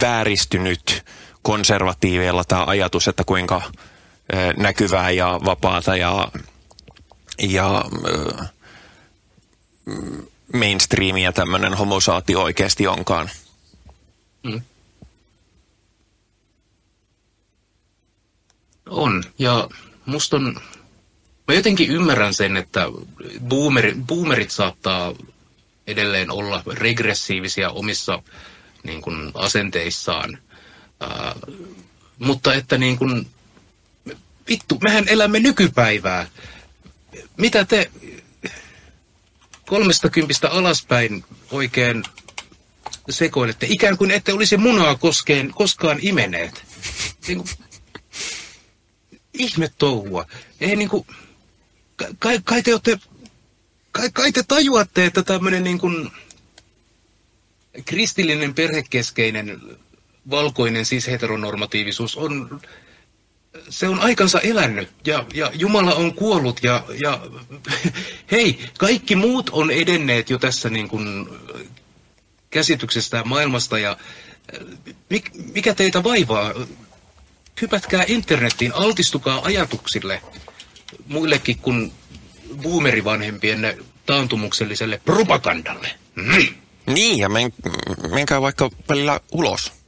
vääristynyt konservatiiveilla tämä ajatus, että kuinka näkyvää ja vapaata ja, ja ö, mainstreamia tämmöinen homosaatio oikeasti onkaan. Mm. On, ja musta on, mä jotenkin ymmärrän sen, että boomer, boomerit saattaa edelleen olla regressiivisiä omissa niin kuin, asenteissaan. Ää, mutta että niin kuin, vittu, mehän elämme nykypäivää. Mitä te kolmesta kympistä alaspäin oikein sekoilette, ikään kuin ette olisi munaa koskeen, koskaan imeneet. Niin kuin, ihme touhua. Ei niin kuin, kai, kai te olette, kai, kai te tajuatte, että tämmöinen niin kuin kristillinen perhekeskeinen valkoinen siis heteronormatiivisuus on se on aikansa elänyt ja, ja Jumala on kuollut ja, ja *laughs* hei, kaikki muut on edenneet jo tässä niin kuin käsityksestä maailmasta ja mik, mikä teitä vaivaa? Hypätkää internettiin, altistukaa ajatuksille muillekin kuin boomerivanhempien taantumukselliselle propagandalle. Mm. Niin, ja men, menkää vaikka välillä ulos.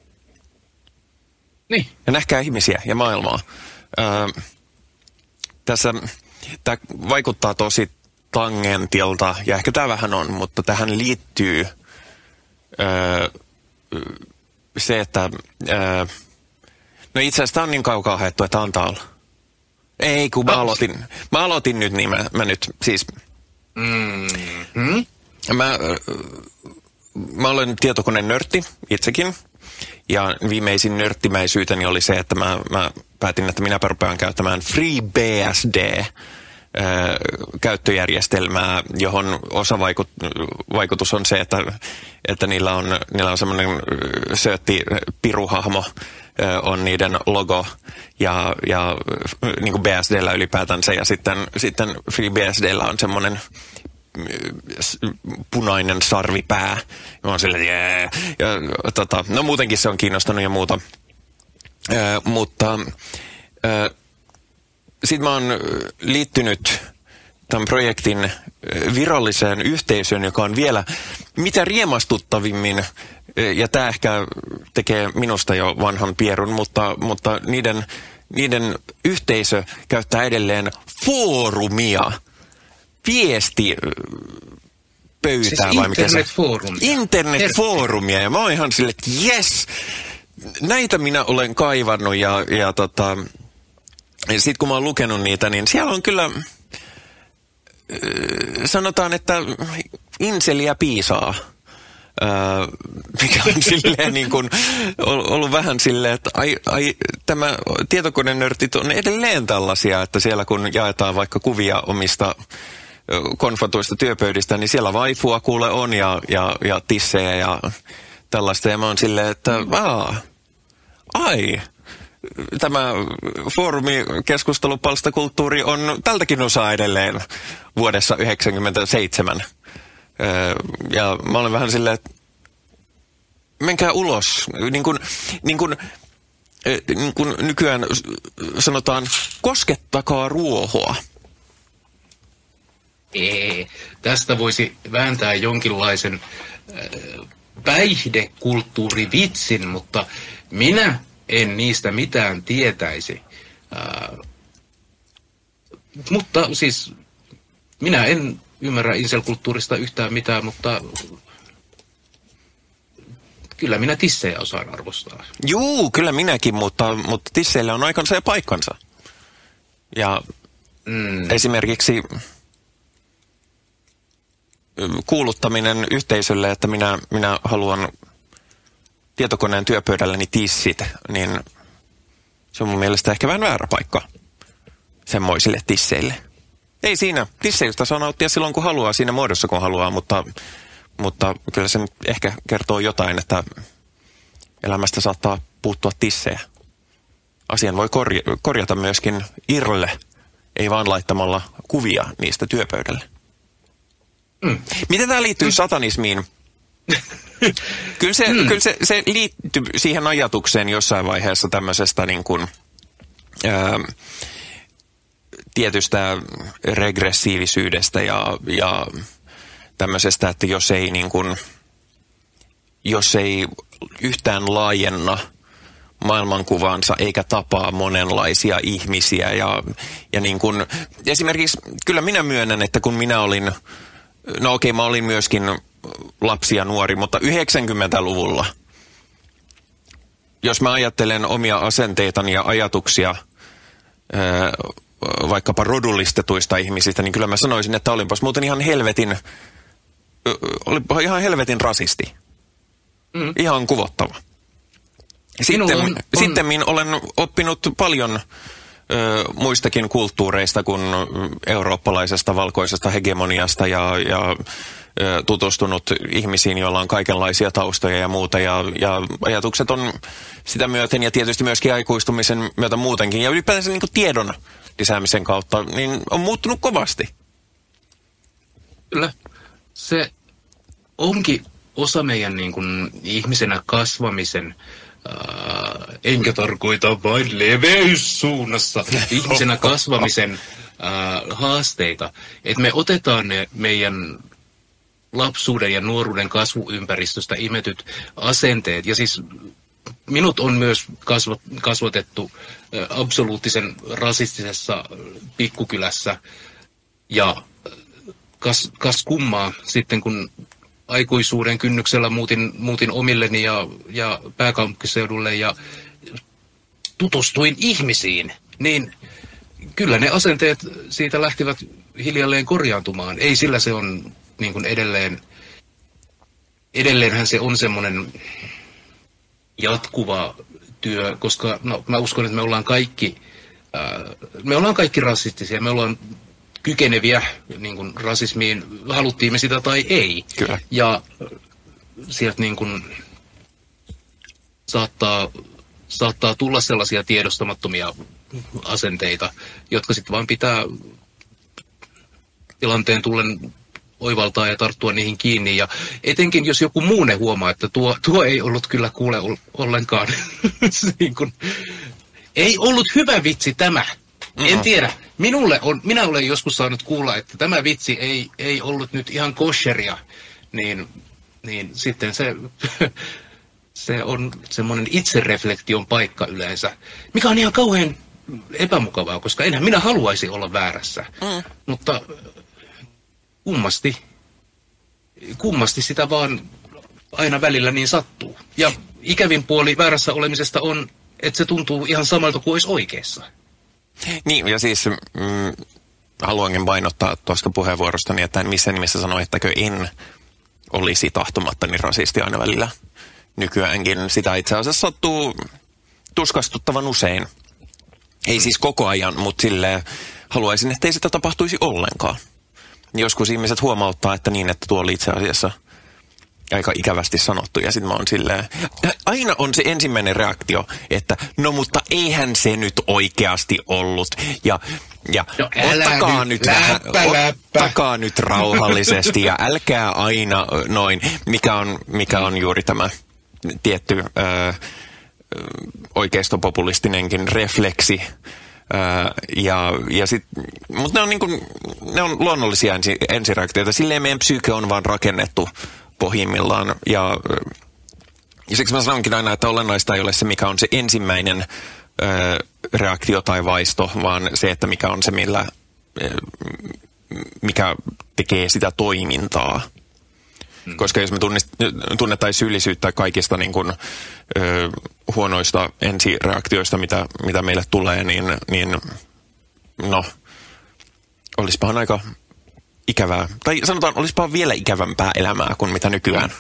Niin. Ja nähkää ihmisiä ja maailmaa. Öö, tässä tämä vaikuttaa tosi tangentilta, ja ehkä tämä vähän on, mutta tähän liittyy öö, se, että öö, no itse asiassa tämä on niin kaukaa haettu, että antaa olla. Ei, kun mä aloitin, mä aloitin nyt, niin mä, mä nyt siis... Mm-hmm. Mä, mä olen tietokoneen nörtti itsekin. Ja viimeisin nörttimäisyyteni oli se, että mä, mä päätin, että minä rupean käyttämään FreeBSD käyttöjärjestelmää, johon osavaikutus on se, että, että niillä on, niillä on semmoinen söötti piruhahmo, on niiden logo ja, ja niin kuin BSDllä ylipäätänsä. Ja sitten, sitten FreeBSDllä on semmoinen punainen sarvipää. Ja on sille, yeah. ja, tota, no muutenkin se on kiinnostanut ja muuta. Ö, mutta sitten mä oon liittynyt tämän projektin viralliseen yhteisöön, joka on vielä mitä riemastuttavimmin, ja tämä ehkä tekee minusta jo vanhan pierun, mutta, mutta niiden, niiden yhteisö käyttää edelleen foorumia – viesti pöytää siis vai mikä se? Internetfoorumia. Internetfoorumia. Ja mä oon ihan silleen, että yes, näitä minä olen kaivannut ja, ja tota, sitten kun mä oon lukenut niitä, niin siellä on kyllä, sanotaan, että inseliä piisaa. Öö, mikä on *laughs* silleen niin kuin, ollut vähän silleen, että ai, ai, tämä tietokonenörtit on edelleen tällaisia, että siellä kun jaetaan vaikka kuvia omista konfatuista työpöydistä, niin siellä vaifua kuule on ja, ja, ja tissejä ja tällaista. Ja mä oon silleen, että aa, ai, tämä foorumikeskustelupalstakulttuuri on tältäkin osaa edelleen vuodessa 1997. Ja mä olen vähän silleen, että menkää ulos. Niin kuin, niin kuin, niin kuin nykyään sanotaan, koskettakaa ruohoa. Ei, tästä voisi vääntää jonkinlaisen äh, päihdekulttuurivitsin, mutta minä en niistä mitään tietäisi. Äh, mutta siis minä en ymmärrä inselkulttuurista yhtään mitään, mutta kyllä minä tissejä osaan arvostaa. Juu, kyllä minäkin, mutta, mutta tisseillä on aikansa ja paikkansa. Ja mm. esimerkiksi kuuluttaminen yhteisölle, että minä, minä haluan tietokoneen työpöydälläni tissit, niin se on mun mielestä ehkä vähän väärä paikka semmoisille tisseille. Ei siinä. Tisseistä saa nauttia silloin, kun haluaa, siinä muodossa, kun haluaa, mutta, mutta kyllä se ehkä kertoo jotain, että elämästä saattaa puuttua tissejä. Asian voi korja- korjata myöskin irle, ei vaan laittamalla kuvia niistä työpöydälle. Mm. Miten tämä liittyy mm. satanismiin? *laughs* kyllä se, mm. kyllä se, se liittyy siihen ajatukseen jossain vaiheessa tämmöisestä niin kuin, ää, tietystä regressiivisyydestä ja, ja tämmöisestä, että jos ei, niin kuin, jos ei yhtään laajenna maailmankuvansa eikä tapaa monenlaisia ihmisiä. Ja, ja niin kun, esimerkiksi kyllä minä myönnän, että kun minä olin, no okei mä olin myöskin lapsi ja nuori, mutta 90-luvulla, jos mä ajattelen omia asenteitani ja ajatuksia vaikkapa rodullistetuista ihmisistä, niin kyllä mä sanoisin, että olinpas muuten ihan helvetin, oli ihan helvetin rasisti. Mm. Ihan kuvottava. Sitten, on, on... sitten olen oppinut paljon ö, muistakin kulttuureista kuin eurooppalaisesta valkoisesta hegemoniasta ja, ja ö, tutustunut ihmisiin, joilla on kaikenlaisia taustoja ja muuta. Ja, ja ajatukset on sitä myöten ja tietysti myöskin aikuistumisen myötä muutenkin. Ja ylipäätään niin tiedon lisäämisen kautta, niin on muuttunut kovasti. Kyllä. Se onkin osa meidän niin kuin, ihmisenä kasvamisen äh, enkä tarkoita vain leveyssuunnassa, *laughs* ihmisenä kasvamisen äh, haasteita. Että me otetaan ne meidän lapsuuden ja nuoruuden kasvuympäristöstä imetyt asenteet. Ja siis minut on myös kasvat, kasvatettu äh, absoluuttisen rasistisessa pikkukylässä. Ja kas, kas kummaa sitten, kun aikuisuuden kynnyksellä muutin, muutin omilleni ja, ja pääkaupunkiseudulle ja tutustuin ihmisiin, niin kyllä ne asenteet siitä lähtivät hiljalleen korjaantumaan. Ei sillä se on niin kuin edelleen, edelleenhän se on semmoinen jatkuva työ, koska no, mä uskon, että me ollaan kaikki, me ollaan kaikki rasistisia, me ollaan kykeneviä niin kuin rasismiin, haluttiin me sitä tai ei. Kyllä. Ja sieltä niin kuin saattaa, saattaa tulla sellaisia tiedostamattomia asenteita, jotka sitten vaan pitää tilanteen tullen oivaltaa ja tarttua niihin kiinni. Ja etenkin jos joku muu ne huomaa, että tuo, tuo ei ollut kyllä kuule ollenkaan. *laughs* niin kun, ei ollut hyvä vitsi tämä. Mm-hmm. En tiedä. Minulle on, minä olen joskus saanut kuulla, että tämä vitsi ei, ei ollut nyt ihan kosheria, niin, niin sitten se, *laughs* se on semmoinen itsereflektion paikka yleensä, mikä on ihan kauhean epämukavaa, koska enhän minä haluaisi olla väärässä. Mm. Mutta kummasti, kummasti sitä vaan aina välillä niin sattuu. Ja ikävin puoli väärässä olemisesta on, että se tuntuu ihan samalta kuin olisi oikeassa. Niin, ja siis mm, haluankin painottaa tuosta puheenvuorostani, että en missään nimessä sano, ettäkö en olisi tahtomattani rasisti aina välillä. Nykyäänkin sitä itse asiassa sattuu tuskastuttavan usein. Ei siis koko ajan, mutta sille haluaisin, että ei sitä tapahtuisi ollenkaan. Joskus ihmiset huomauttaa, että niin, että tuo oli itse asiassa – aika ikävästi sanottu. Ja sitten mä oon silleen, aina on se ensimmäinen reaktio, että no mutta eihän se nyt oikeasti ollut. Ja, ja no, ottakaa nyt, nyt läppä, vähän, läppä. ottakaa nyt rauhallisesti ja älkää aina noin, mikä on, mikä on juuri tämä tietty ö, oikeistopopulistinenkin refleksi. Uh, ja, ja sit, mutta ne on, niin ne on luonnollisia ensi, ensireaktioita. Silleen meidän psyyke on vaan rakennettu pohjimmillaan. Ja, ja siksi mä sanonkin aina, että olennaista ei ole se, mikä on se ensimmäinen ö, reaktio tai vaisto, vaan se, että mikä on se, millä, ö, mikä tekee sitä toimintaa. Hmm. Koska jos me tunnettaisiin syyllisyyttä kaikista niin kuin, ö, huonoista ensireaktioista, mitä, mitä meille tulee, niin, niin no, olisipahan aika ikävää, tai sanotaan, olisipa vielä ikävämpää elämää kuin mitä nykyään.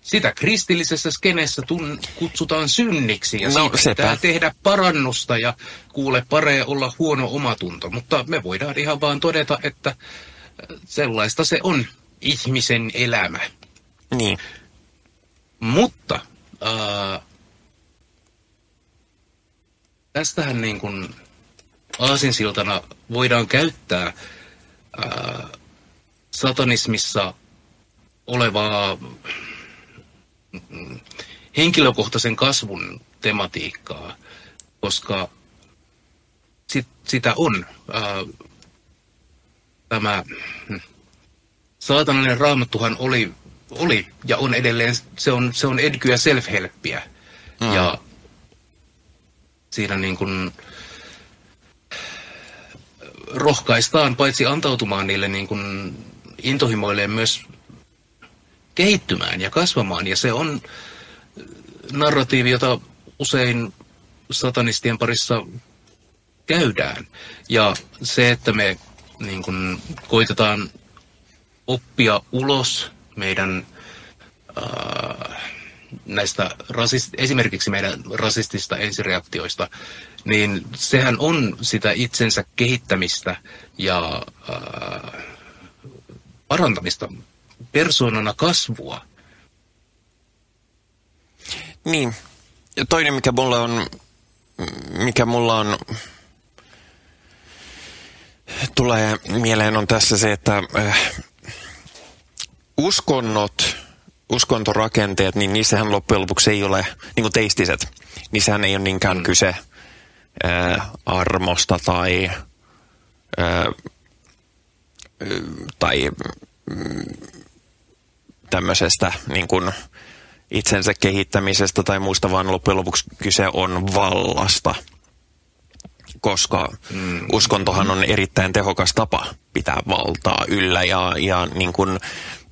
Sitä kristillisessä skeneessä tun, kutsutaan synniksi ja no, siitä pitää tehdä parannusta ja kuule paree olla huono omatunto. Mutta me voidaan ihan vaan todeta, että äh, sellaista se on ihmisen elämä. Niin. Mutta äh, tästähän niin kuin aasinsiltana voidaan käyttää äh, satanismissa olevaa mm, henkilökohtaisen kasvun tematiikkaa, koska sit, sitä on äh, tämä mm, saatanallinen raamattuhan oli, oli ja on edelleen, se on, se on edkyä self-helppiä. Mm. Ja siinä niin kuin rohkaistaan paitsi antautumaan niille niin kuin intohimoille myös kehittymään ja kasvamaan. Ja se on narratiivi, jota usein satanistien parissa käydään. Ja se, että me niin kuin, koitetaan oppia ulos meidän äh, näistä rasist, esimerkiksi meidän rasistista ensireaktioista, niin sehän on sitä itsensä kehittämistä ja äh, parantamista, persoonana kasvua. Niin. Ja toinen, mikä mulla on, mikä mulla on, tulee mieleen on tässä se, että äh, uskonnot, uskontorakenteet, niin niissähän loppujen lopuksi ei ole, niin kuin teistiset, niissähän ei ole niinkään mm. kyse äh, armosta tai, äh, tai mm, tämmöisestä niin kuin itsensä kehittämisestä tai muusta, vaan loppujen lopuksi kyse on vallasta. Koska mm. uskontohan on erittäin tehokas tapa pitää valtaa yllä ja, ja niin kuin,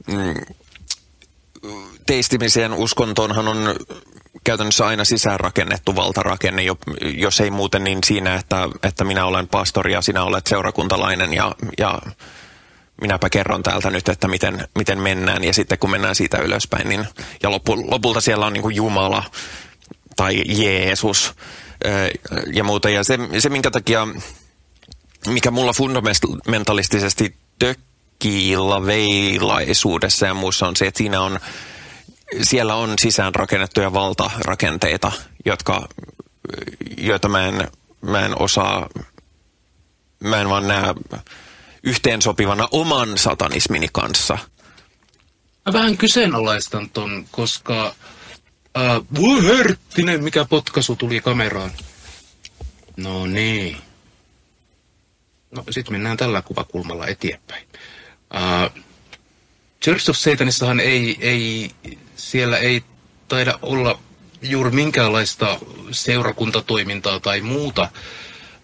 mm, teistimisen uskontoonhan on käytännössä aina sisäänrakennettu valtarakenne, jos ei muuten niin siinä, että, että minä olen pastori ja sinä olet seurakuntalainen ja, ja minäpä kerron täältä nyt, että miten, miten mennään. Ja sitten kun mennään siitä ylöspäin, niin, ja lopu, lopulta siellä on niin kuin Jumala tai Jeesus ja muuta. Ja se, se minkä takia, mikä mulla fundamentalistisesti tökkii veilaisuudessa ja muussa on se, että siinä on, siellä on sisäänrakennettuja valtarakenteita, jotka, joita mä en, mä en osaa, mä en vaan näe yhteensopivana oman satanismini kanssa? Mä vähän kyseenalaistan ton, koska... Äh, voi herttinen, mikä potkasu tuli kameraan. No niin. No sitten mennään tällä kuvakulmalla eteenpäin. Uh, Church of Satanissahan ei, ei, siellä ei taida olla juuri minkäänlaista seurakuntatoimintaa tai muuta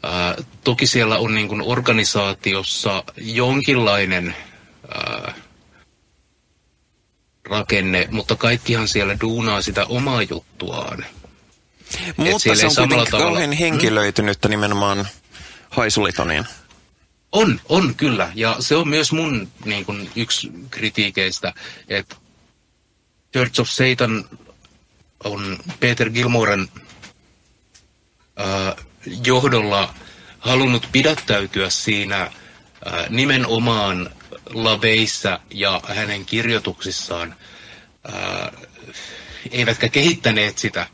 Ää, toki siellä on niin kuin organisaatiossa jonkinlainen ää, rakenne, mutta kaikkihan siellä duunaa sitä omaa juttuaan. Mutta se on kuitenkin tavalla... kauhean henkilöitynyttä hmm? nimenomaan Haisulitoniin. On, on kyllä. Ja se on myös mun niin kuin, yksi kritiikeistä, että Church of Satan on Peter Gilmoren ää, johdolla halunnut pidättäytyä siinä äh, nimenomaan laveissa ja hänen kirjoituksissaan, äh, eivätkä kehittäneet sitä. Äh,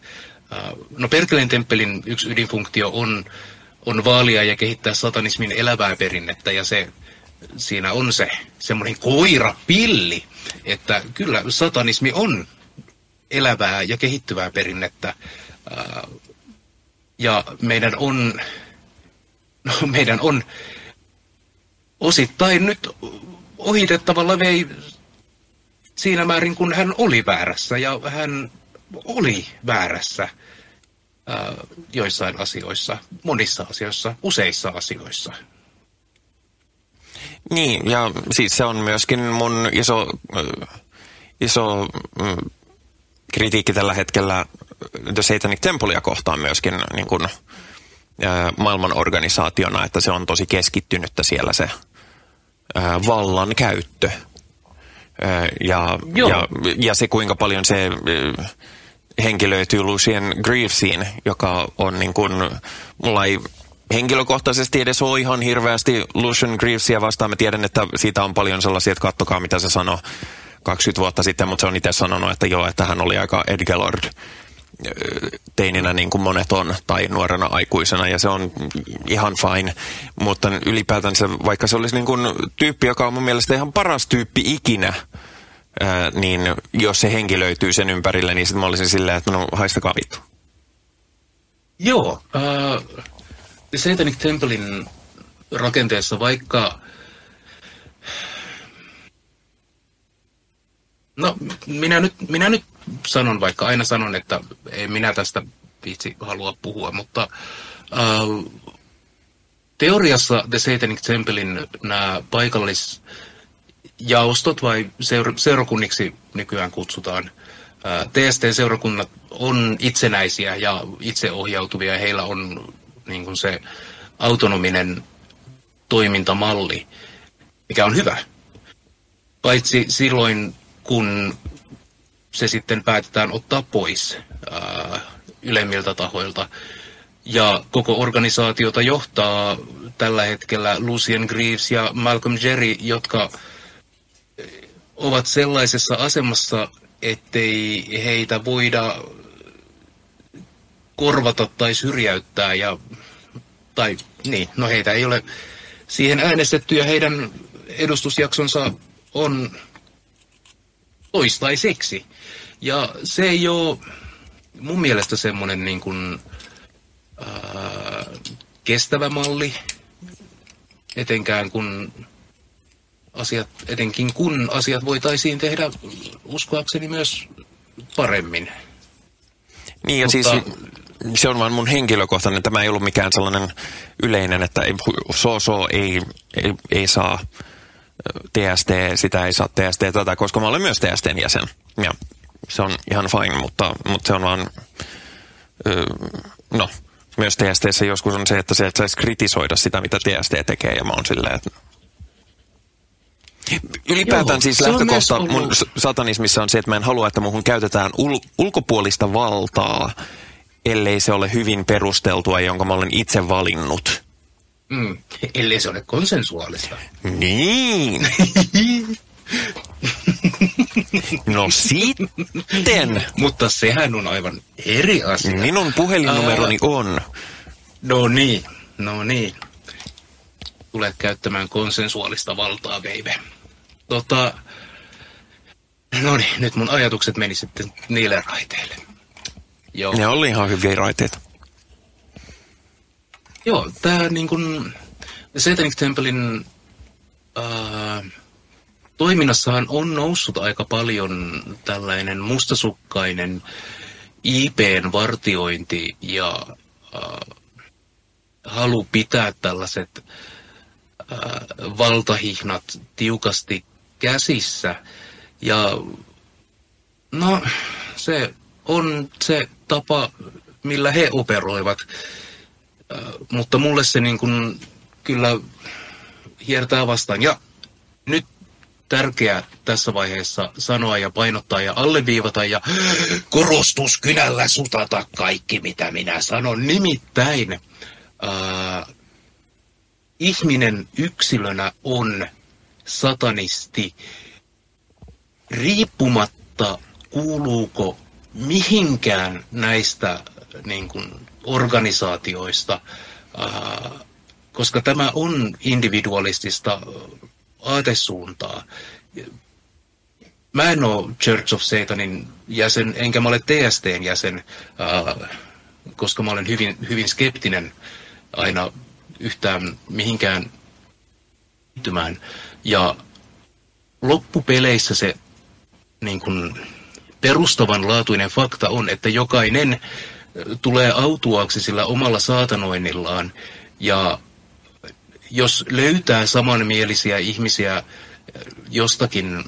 no Perkeleen temppelin yksi ydinfunktio on, on vaalia ja kehittää satanismin elävää perinnettä ja se, siinä on se semmoinen koirapilli, että kyllä satanismi on elävää ja kehittyvää perinnettä ja meidän on, *laughs* no meidän on osittain nyt ohitettava vei siinä määrin, kun hän oli väärässä ja hän oli väärässä ää, joissain asioissa, monissa asioissa, useissa asioissa. Niin, ja siis se on myöskin mun iso, iso mm, kritiikki tällä hetkellä The Satanic Templeia kohtaan myöskin niin kuin, ää, maailman organisaationa, että se on tosi keskittynyttä siellä se ää, vallan käyttö. Ja, ja, ja se kuinka paljon se henkilöityy Lucien Greavesiin, joka on niin kuin, mulla ei henkilökohtaisesti edes ole ihan hirveästi Lucian Greavesia vastaan. Mä tiedän, että siitä on paljon sellaisia, että kattokaa mitä se sanoi 20 vuotta sitten, mutta se on itse sanonut, että joo, että hän oli aika Ed Gellard teininä niin kuin monet on, tai nuorena aikuisena, ja se on ihan fine. Mutta ylipäätänsä, vaikka se olisi niin kuin tyyppi, joka on mun mielestä ihan paras tyyppi ikinä, ää, niin jos se henki löytyy sen ympärille, niin sitten mä olisin silleen, että no haistakaa vittu. Joo, äh, Satanic Templein rakenteessa, vaikka No, minä nyt, minä nyt sanon, vaikka aina sanon, että en minä tästä viitsi halua puhua, mutta äh, teoriassa The Satanic Templein nämä paikallisjaostot vai seura- seurakunniksi nykyään kutsutaan, äh, TST-seurakunnat on itsenäisiä ja itseohjautuvia ja heillä on niin kuin se autonominen toimintamalli, mikä on hyvä. Paitsi silloin, kun se sitten päätetään ottaa pois ää, ylemmiltä tahoilta. Ja koko organisaatiota johtaa tällä hetkellä Lucien Greaves ja Malcolm Jerry, jotka ovat sellaisessa asemassa, ettei heitä voida korvata tai syrjäyttää. Ja, tai niin, no heitä ei ole siihen äänestetty ja heidän edustusjaksonsa on toistaiseksi. Ja se ei ole mun mielestä semmoinen niin kuin, ää, kestävä malli, etenkään kun asiat, etenkin kun asiat voitaisiin tehdä uskoakseni myös paremmin. Niin ja Mutta, siis se on vaan mun henkilökohtainen, tämä ei ollut mikään sellainen yleinen, että ei, so, so ei, ei, ei saa TST, sitä ei saa TST tätä, koska mä olen myös TSTn jäsen. Ja se on ihan fine, mutta, mutta se on vaan, no, myös TSTssä joskus on se, että se et saisi kritisoida sitä, mitä TST tekee, ja mä oon silleen, että Ylipäätään Joo, siis lähtökohta mun satanismissa on se, että mä en halua, että muuhun käytetään ul- ulkopuolista valtaa, ellei se ole hyvin perusteltua, jonka mä olen itse valinnut. Mm, ellei se ole konsensuaalista. Niin. *laughs* no sitten. Mutta sehän on aivan eri asia. Minun puhelinnumeroni uh, on. No niin, no niin. Tule käyttämään konsensuaalista valtaa, baby. Tota, no niin, nyt mun ajatukset meni sitten niille raiteille. Joo. Ne oli ihan hyviä raiteita. Joo, tämä niin kuin Satanic Templein äh, toiminnassahan on noussut aika paljon tällainen mustasukkainen IPn vartiointi ja äh, halu pitää tällaiset äh, valtahihnat tiukasti käsissä. Ja no, se on se tapa, millä he operoivat. Mutta mulle se niin kuin kyllä hiertää vastaan. Ja nyt tärkeää tässä vaiheessa sanoa ja painottaa ja alleviivata ja korostuskynällä sutata kaikki, mitä minä sanon. Nimittäin äh, ihminen yksilönä on satanisti riippumatta kuuluuko mihinkään näistä niin kuin, organisaatioista, koska tämä on individualistista aatesuuntaa. Mä en ole Church of Satanin jäsen, enkä mä ole TSTn jäsen, koska mä olen hyvin, hyvin skeptinen aina yhtään mihinkään liittymään. Ja loppupeleissä se niin kuin, perustavanlaatuinen fakta on, että jokainen tulee autuaksi sillä omalla saatanoinnillaan ja jos löytää samanmielisiä ihmisiä jostakin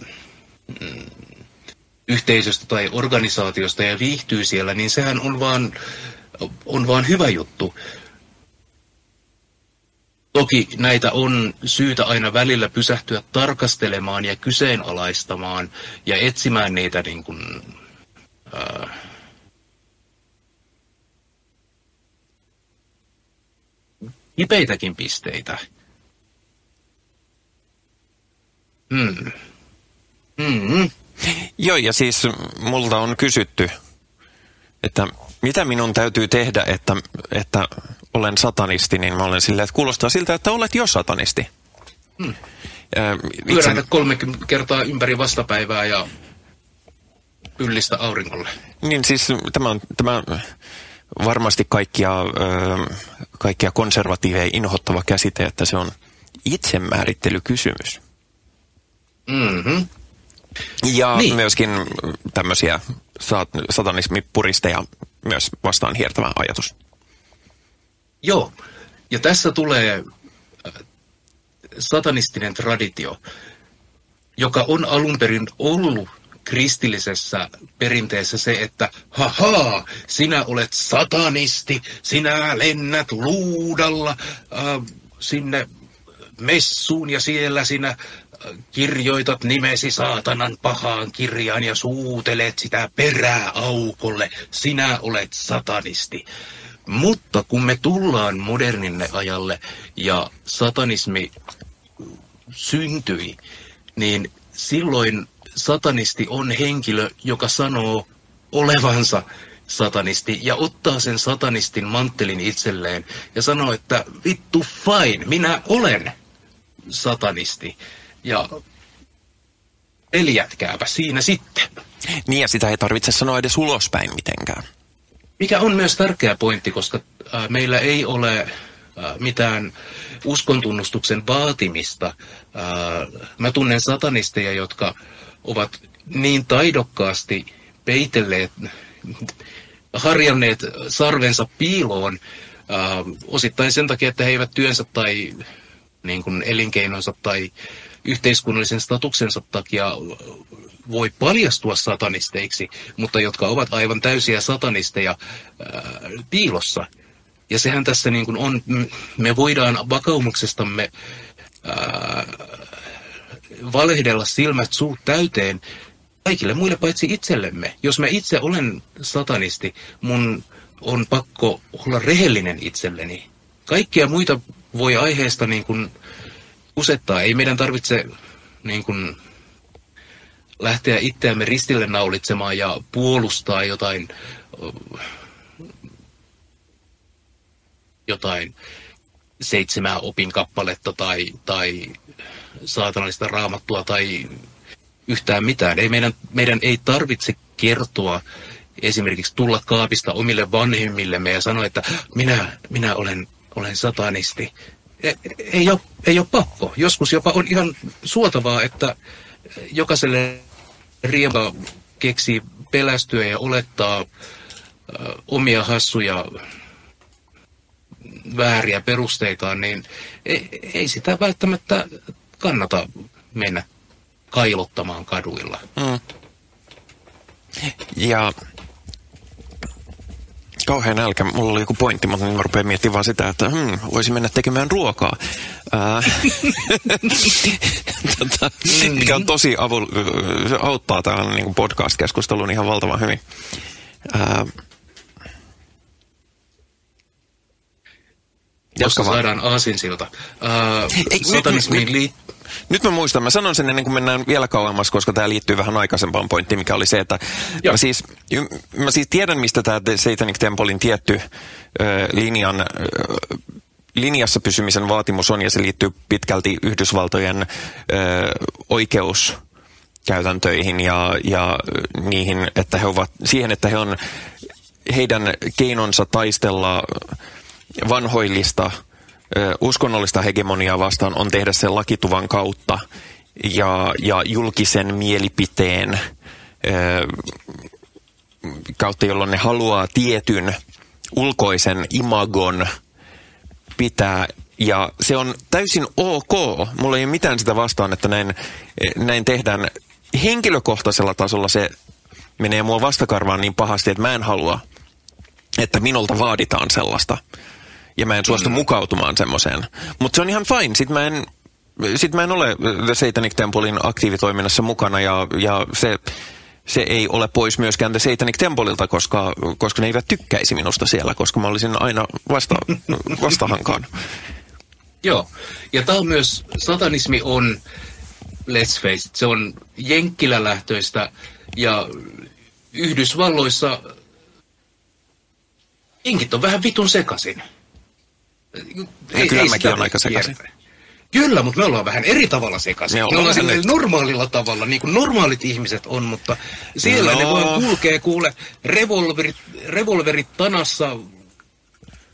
mm, yhteisöstä tai organisaatiosta ja viihtyy siellä, niin sehän on vaan, on vaan hyvä juttu. Toki näitä on syytä aina välillä pysähtyä tarkastelemaan ja kyseenalaistamaan ja etsimään niitä niin kuin, ää, kipeitäkin pisteitä. Hmm. Hmm. Joo, ja siis multa on kysytty, että mitä minun täytyy tehdä, että, että olen satanisti, niin mä olen silleen, että kuulostaa siltä, että olet jo satanisti. Hmm. Pyörähdä itse... 30 kertaa ympäri vastapäivää ja pyllistä auringolle. Niin siis tämä on tämä varmasti kaikkia, kaikkia konservatiiveja inhottava käsite, että se on itsemäärittelykysymys. Mm-hmm. Ja niin. myöskin tämmöisiä satanismipuristeja myös vastaan hiertävä ajatus. Joo, ja tässä tulee äh, satanistinen traditio, joka on alun perin ollut kristillisessä perinteessä se, että haha, sinä olet satanisti, sinä lennät luudalla äh, sinne messuun ja siellä sinä äh, kirjoitat nimesi saatanan pahaan kirjaan ja suutelet sitä perää aukolle. Sinä olet satanisti. Mutta kun me tullaan modernille ajalle ja satanismi syntyi, niin silloin satanisti on henkilö, joka sanoo olevansa satanisti ja ottaa sen satanistin manttelin itselleen ja sanoo, että vittu fine, minä olen satanisti. Ja peljätkääpä siinä sitten. Niin ja sitä ei tarvitse sanoa edes ulospäin mitenkään. Mikä on myös tärkeä pointti, koska meillä ei ole mitään uskontunnustuksen vaatimista. Mä tunnen satanisteja, jotka ovat niin taidokkaasti peitelleet, harjanneet sarvensa piiloon, osittain sen takia, että he eivät työnsä tai niin kuin elinkeinonsa tai yhteiskunnallisen statuksensa takia voi paljastua satanisteiksi, mutta jotka ovat aivan täysiä satanisteja ää, piilossa. Ja sehän tässä niin kuin on, me voidaan vakaumuksestamme ää, valehdella silmät suut täyteen kaikille muille paitsi itsellemme. Jos mä itse olen satanisti, mun on pakko olla rehellinen itselleni. Kaikkia muita voi aiheesta niin kuin usettaa. Ei meidän tarvitse niin kuin lähteä itseämme ristille naulitsemaan ja puolustaa jotain, jotain seitsemää opin kappaletta tai, tai saatanallista raamattua tai yhtään mitään. Ei meidän, meidän ei tarvitse kertoa esimerkiksi tulla kaapista omille vanhemmillemme ja sanoa, että minä, minä olen, olen satanisti. Ei, ei, ole, ei ole pakko. Joskus jopa on ihan suotavaa, että jokaiselle riema keksii pelästyä ja olettaa äh, omia hassuja vääriä perusteitaan, niin ei, ei sitä välttämättä kannata mennä kailottamaan kaduilla. Mm. Ja kauhean nälkä. Mulla oli joku pointti, mutta mä rupean miettimään vaan sitä, että hmm, voisi mennä tekemään ruokaa. *laughs* tota, mikä on tosi avul, se auttaa tähän niin podcast-keskusteluun ihan valtavan hyvin. Ää, Koska saadaan aasinsilta. Uh, Ei, satanismiin liittyy nyt mä muistan, mä sanon sen ennen kuin mennään vielä kauemmas, koska tämä liittyy vähän aikaisempaan pointtiin, mikä oli se, että mä siis, mä siis tiedän, mistä tämä Satanic Templein tietty ö, linjan ö, linjassa pysymisen vaatimus on, ja se liittyy pitkälti Yhdysvaltojen ö, oikeuskäytäntöihin ja, ja niihin, että he ovat, siihen, että he on heidän keinonsa taistella vanhoillista uskonnollista hegemoniaa vastaan on tehdä sen lakituvan kautta ja, ja julkisen mielipiteen kautta, jolloin ne haluaa tietyn ulkoisen imagon pitää ja se on täysin ok. Mulla ei ole mitään sitä vastaan, että näin, näin tehdään. Henkilökohtaisella tasolla se menee mua vastakarvaan niin pahasti, että mä en halua, että minulta vaaditaan sellaista ja mä en suostu mm. mukautumaan semmoiseen. Mutta se on ihan fine. Sitten mä en, sit mä en ole The Satanic Templein aktiivitoiminnassa mukana ja, ja se, se ei ole pois myöskään The Satanic Templeilta, koska, koska ne eivät tykkäisi minusta siellä, koska mä olisin aina vasta, vastahankaan. Joo, ja tämä on myös, satanismi on, let's face it, se on jenkkilälähtöistä ja Yhdysvalloissa jenkit on vähän vitun sekaisin. Ei, kyllä ei mäkin olen aika sekaisin. Kyllä, mutta me ollaan vähän eri tavalla sekaisin. Me, me ollaan normaalilla tavalla, niin kuin normaalit ihmiset on, mutta siellä no. ne voi kulkea, kuule, revolverit, revolverit tanassa,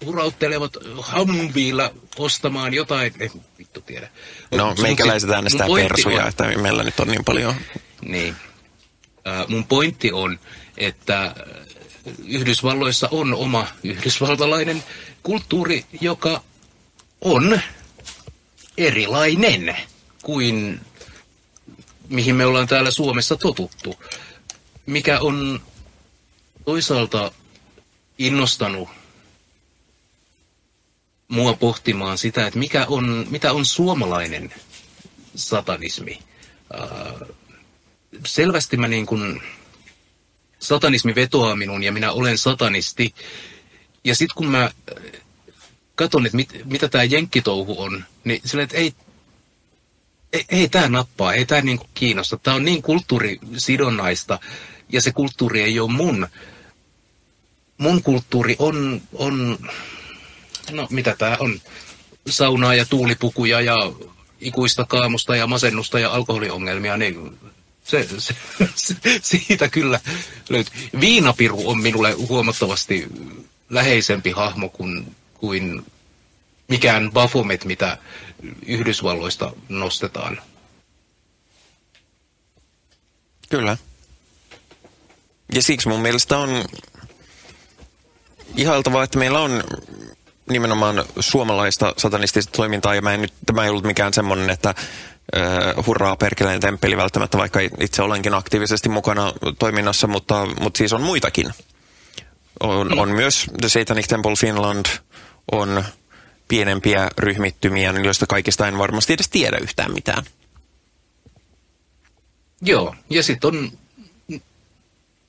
urauttelevat Humveella ostamaan jotain, ei vittu tiedä. No, meikäläiset äänestää persuja, on, että meillä nyt on niin paljon. Niin. Uh, mun pointti on, että Yhdysvalloissa on oma yhdysvaltalainen kulttuuri, joka on erilainen kuin mihin me ollaan täällä Suomessa totuttu. Mikä on toisaalta innostanut mua pohtimaan sitä, että mikä on, mitä on suomalainen satanismi. Selvästi mä niin kuin, satanismi vetoaa minun ja minä olen satanisti. Ja sitten kun mä katson, että mit, mitä tämä jenkkitouhu on, niin sillä, että ei, ei, ei tämä nappaa, ei tämä niinku kiinnosta. Tämä on niin kulttuurisidonnaista ja se kulttuuri ei ole mun. Mun kulttuuri on, on no mitä tämä on, saunaa ja tuulipukuja ja ikuista kaamusta ja masennusta ja alkoholiongelmia, niin se, se, se, siitä kyllä löytyy. Viinapiru on minulle huomattavasti läheisempi hahmo kuin, kuin mikään Baphomet, mitä Yhdysvalloista nostetaan. Kyllä. Ja siksi mun mielestä on ihailtavaa, että meillä on nimenomaan suomalaista satanistista toimintaa, ja mä en nyt, tämä ei ollut mikään semmoinen, että uh, hurraa perkeleen temppeli välttämättä, vaikka itse olenkin aktiivisesti mukana toiminnassa, mutta, mutta siis on muitakin. On, on myös The Satanic Temple Finland, on pienempiä ryhmittymiä, joista kaikista en varmasti edes tiedä yhtään mitään. Joo, ja sitten on,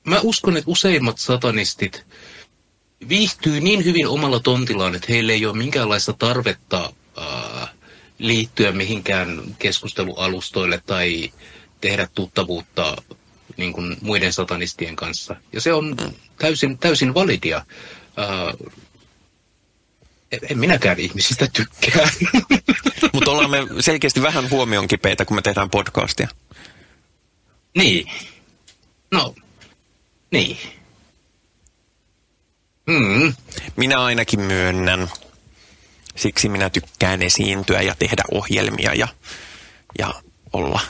mä uskon, että useimmat satanistit viihtyy niin hyvin omalla tontillaan, että heille ei ole minkäänlaista tarvetta ää, liittyä mihinkään keskustelualustoille tai tehdä tuttavuutta niin kuin muiden satanistien kanssa. Ja se on täysin, täysin validia. Ää, en minäkään ihmisistä tykkää. *laughs* Mutta ollaan me selkeästi vähän huomion kipeitä, kun me tehdään podcastia. Niin. No, niin. Mm. Minä ainakin myönnän. Siksi minä tykkään esiintyä ja tehdä ohjelmia ja, ja olla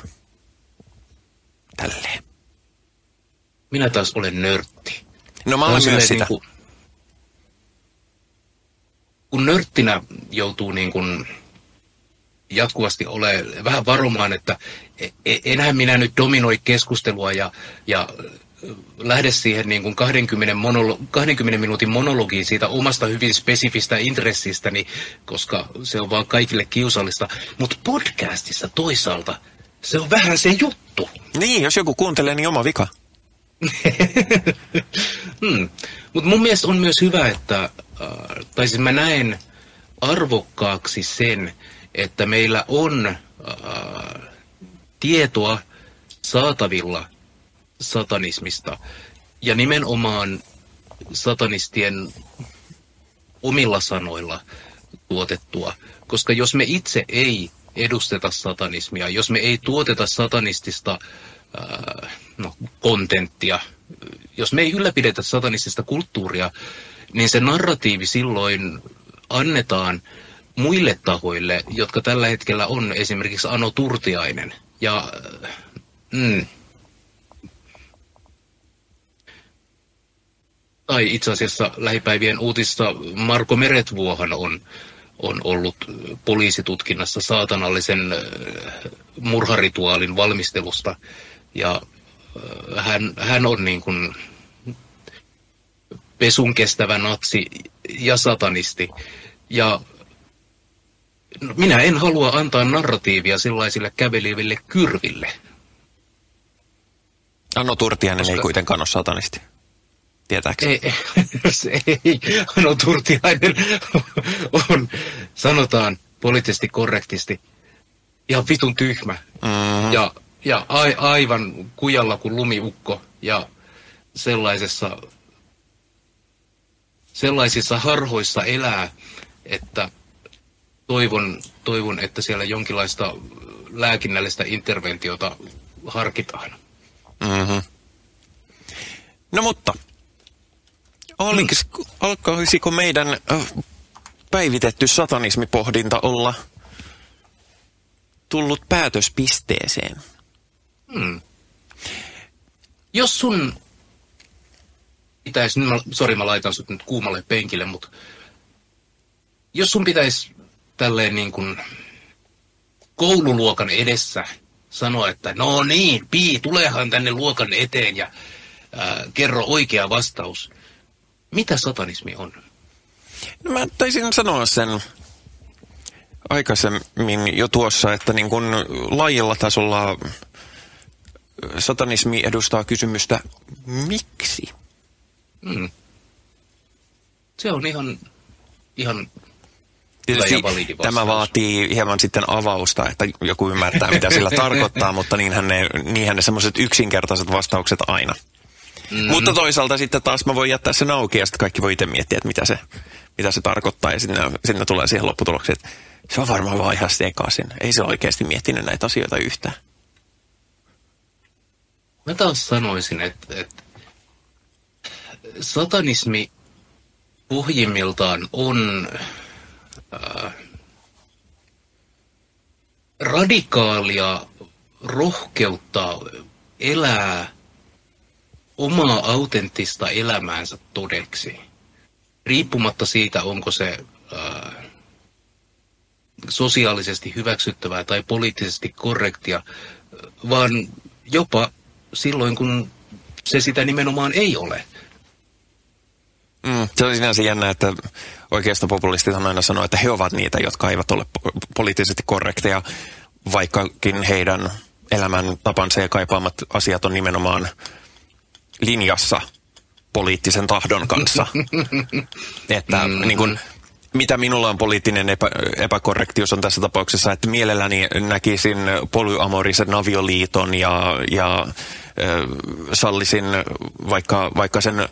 tälleen. Minä taas olen nörtti. No mä olen myös sitä. Niin kuin, kun nörttinä joutuu niin kuin jatkuvasti ole vähän varomaan, että e, e, enhän minä nyt dominoi keskustelua ja, ja lähde siihen niin kuin 20, monolo- 20 minuutin monologiin siitä omasta hyvin spesifistä intressistäni, koska se on vaan kaikille kiusallista. Mutta podcastissa toisaalta se on vähän se juttu. Niin, jos joku kuuntelee, niin oma vika. *laughs* hmm. Mutta mun mielestä on myös hyvä, että, äh, tai siis mä näen arvokkaaksi sen, että meillä on äh, tietoa saatavilla satanismista ja nimenomaan satanistien omilla sanoilla tuotettua. Koska jos me itse ei edusteta satanismia, jos me ei tuoteta satanistista ää, no, kontenttia, jos me ei ylläpidetä satanistista kulttuuria, niin se narratiivi silloin annetaan muille tahoille, jotka tällä hetkellä on esimerkiksi Ano Turtiainen. Ja mm, tai itse asiassa lähipäivien uutissa Marko Meretvuohan on, on ollut poliisitutkinnassa saatanallisen murharituaalin valmistelusta. Ja hän, hän on niin kuin pesun kestävä natsi ja satanisti. Ja minä en halua antaa narratiivia sellaisille käveliville kyrville. Anno Turtiainen Koska... ei kuitenkaan ole satanisti tietääkseni. Ei, se ei. No Turtiainen on, sanotaan poliittisesti korrektisti, ihan vitun tyhmä. Mm-hmm. Ja, ja a, aivan kujalla kuin lumiukko. Ja sellaisessa, sellaisissa harhoissa elää, että toivon, toivon, että siellä jonkinlaista lääkinnällistä interventiota harkitaan. Mm-hmm. No mutta, Oliko, alkaisiko meidän päivitetty satanismipohdinta olla tullut päätöspisteeseen? Hmm. Jos sun pitäisi, mä, sori mä laitan sut nyt kuumalle penkille, mutta jos sun pitäisi tälleen niin kuin koululuokan edessä sanoa, että no niin, Pii, tulehan tänne luokan eteen ja ää, kerro oikea vastaus. Mitä satanismi on? No mä taisin sanoa sen aikaisemmin jo tuossa, että niin kuin laajalla tasolla satanismi edustaa kysymystä miksi? Mm. Se on ihan, ihan Tietysti tämä vaatii hieman sitten avausta, että joku ymmärtää, mitä sillä *laughs* tarkoittaa, mutta niinhän ne, niinhän ne semmoiset yksinkertaiset vastaukset aina. Mm-hmm. Mutta toisaalta sitten taas mä voin jättää sen auki ja sitten kaikki voi itse miettiä, että mitä se, mitä se tarkoittaa ja sitten sinne tulee siihen lopputulokseen, että se on varmaan vaan ihan sekaisin. Ei se oikeasti miettinyt näitä asioita yhtään. Mä taas sanoisin, että, että satanismi pohjimmiltaan on äh, radikaalia rohkeutta elää omaa autenttista elämäänsä todeksi. Riippumatta siitä, onko se äh, sosiaalisesti hyväksyttävää tai poliittisesti korrektia, vaan jopa silloin, kun se sitä nimenomaan ei ole. Mm, se on sinänsä jännä, että populistit aina sanoo, että he ovat niitä, jotka eivät ole poliittisesti korrekteja, vaikkakin heidän elämän tapansa ja kaipaamat asiat on nimenomaan linjassa poliittisen tahdon kanssa. *laughs* että mm-hmm. niin kun, mitä minulla on poliittinen epä, epäkorrektius on tässä tapauksessa, että mielelläni näkisin polyamorisen avioliiton ja, ja sallisin vaikka, vaikka sen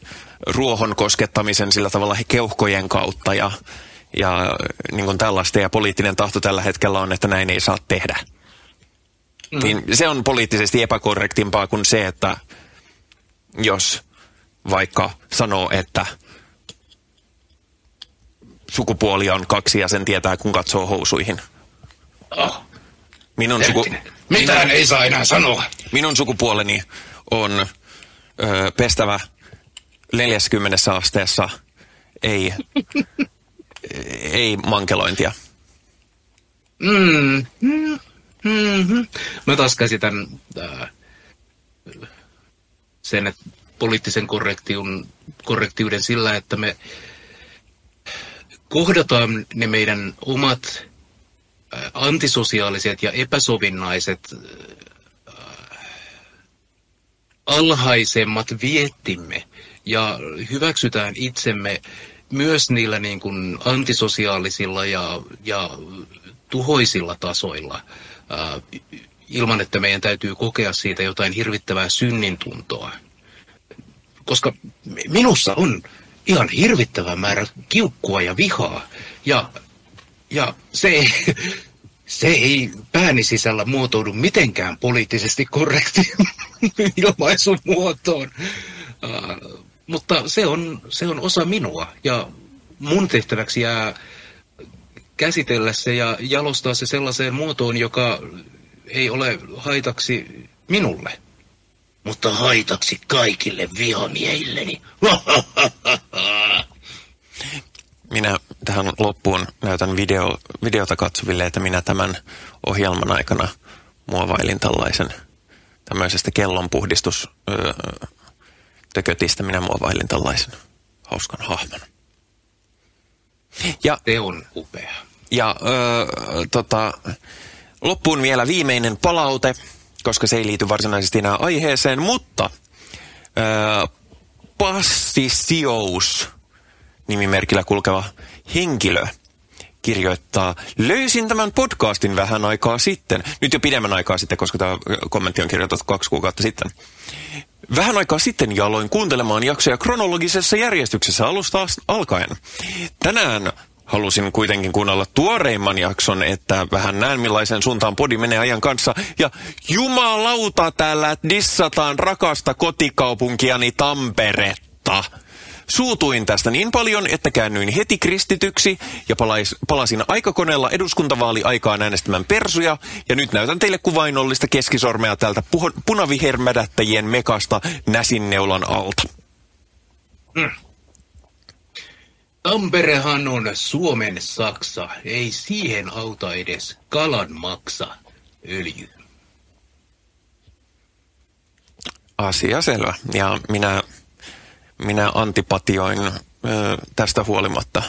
ruohon koskettamisen sillä tavalla keuhkojen kautta ja, ja niin kuin tällaista. Ja poliittinen tahto tällä hetkellä on, että näin ei saa tehdä. Mm. Niin se on poliittisesti epäkorrektimpaa kuin se, että jos vaikka sanoo, että sukupuoli on kaksi ja sen tietää, kun katsoo housuihin. Oh. Minun suku... Mitään minun... ei saa enää sanoa. Minun sukupuoleni on ö, pestävä 40 asteessa, ei, *laughs* ei mankelointia. Mm. Mm-hmm. Mä taas käsitän äh, sen, että poliittisen korrektiun, korrektiuden sillä, että me kohdataan ne meidän omat äh, antisosiaaliset ja epäsovinnaiset äh, alhaisemmat viettimme ja hyväksytään itsemme myös niillä niin kuin antisosiaalisilla ja, ja tuhoisilla tasoilla ää, ilman, että meidän täytyy kokea siitä jotain hirvittävää synnintuntoa. Koska minussa on ihan hirvittävä määrä kiukkua ja vihaa. Ja, ja se, ei, *laughs* se ei pääni sisällä muotoudu mitenkään poliittisesti korrekti *laughs* ilmaisumuotoon. Uh, mutta se on, se on osa minua ja mun tehtäväksi jää käsitellä se ja jalostaa se sellaiseen muotoon, joka ei ole haitaksi minulle. Mutta haitaksi kaikille vihamiehilleni. *laughs* Minä tähän loppuun näytän video, videota katsoville, että minä tämän ohjelman aikana muovailin tällaisen tämmöisestä kellonpuhdistus tökötistä minä muovailin tällaisen hauskan hahmon. Ja, Se on upea. Ja öö, tota, loppuun vielä viimeinen palaute, koska se ei liity varsinaisesti enää aiheeseen, mutta öö, Passisious nimimerkillä kulkeva henkilö kirjoittaa, löysin tämän podcastin vähän aikaa sitten, nyt jo pidemmän aikaa sitten, koska tämä kommentti on kirjoitettu kaksi kuukautta sitten. Vähän aikaa sitten ja aloin kuuntelemaan jaksoja kronologisessa järjestyksessä alusta alkaen. Tänään halusin kuitenkin kuunnella tuoreimman jakson, että vähän näen millaisen suuntaan podi menee ajan kanssa. Ja jumalauta täällä dissataan rakasta kotikaupunkiani Tamperetta. Suutuin tästä niin paljon, että käännyin heti kristityksi ja palais, palasin aikakoneella eduskuntavaali-aikaan äänestämään persuja. Ja nyt näytän teille kuvainnollista keskisormea täältä punavihermädättäjien mekasta näsinneulan alta. Mm. Tamperehan on Suomen Saksa. Ei siihen auta edes kalan maksa öljy. Asia selvä. Ja minä, minä antipatioin ö, tästä huolimatta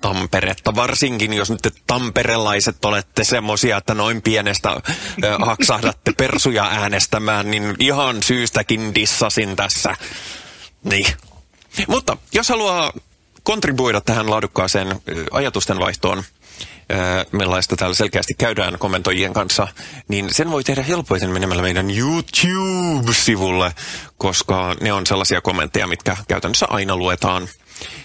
Tamperetta. Varsinkin, jos nyt te tamperelaiset olette semmosia, että noin pienestä ö, haksahdatte persuja äänestämään, niin ihan syystäkin dissasin tässä. Niin. Mutta jos haluaa kontribuoida tähän laadukkaaseen ajatusten vaihtoon, millaista täällä selkeästi käydään kommentoijien kanssa, niin sen voi tehdä helpoiten menemällä meidän YouTube-sivulle, koska ne on sellaisia kommentteja, mitkä käytännössä aina luetaan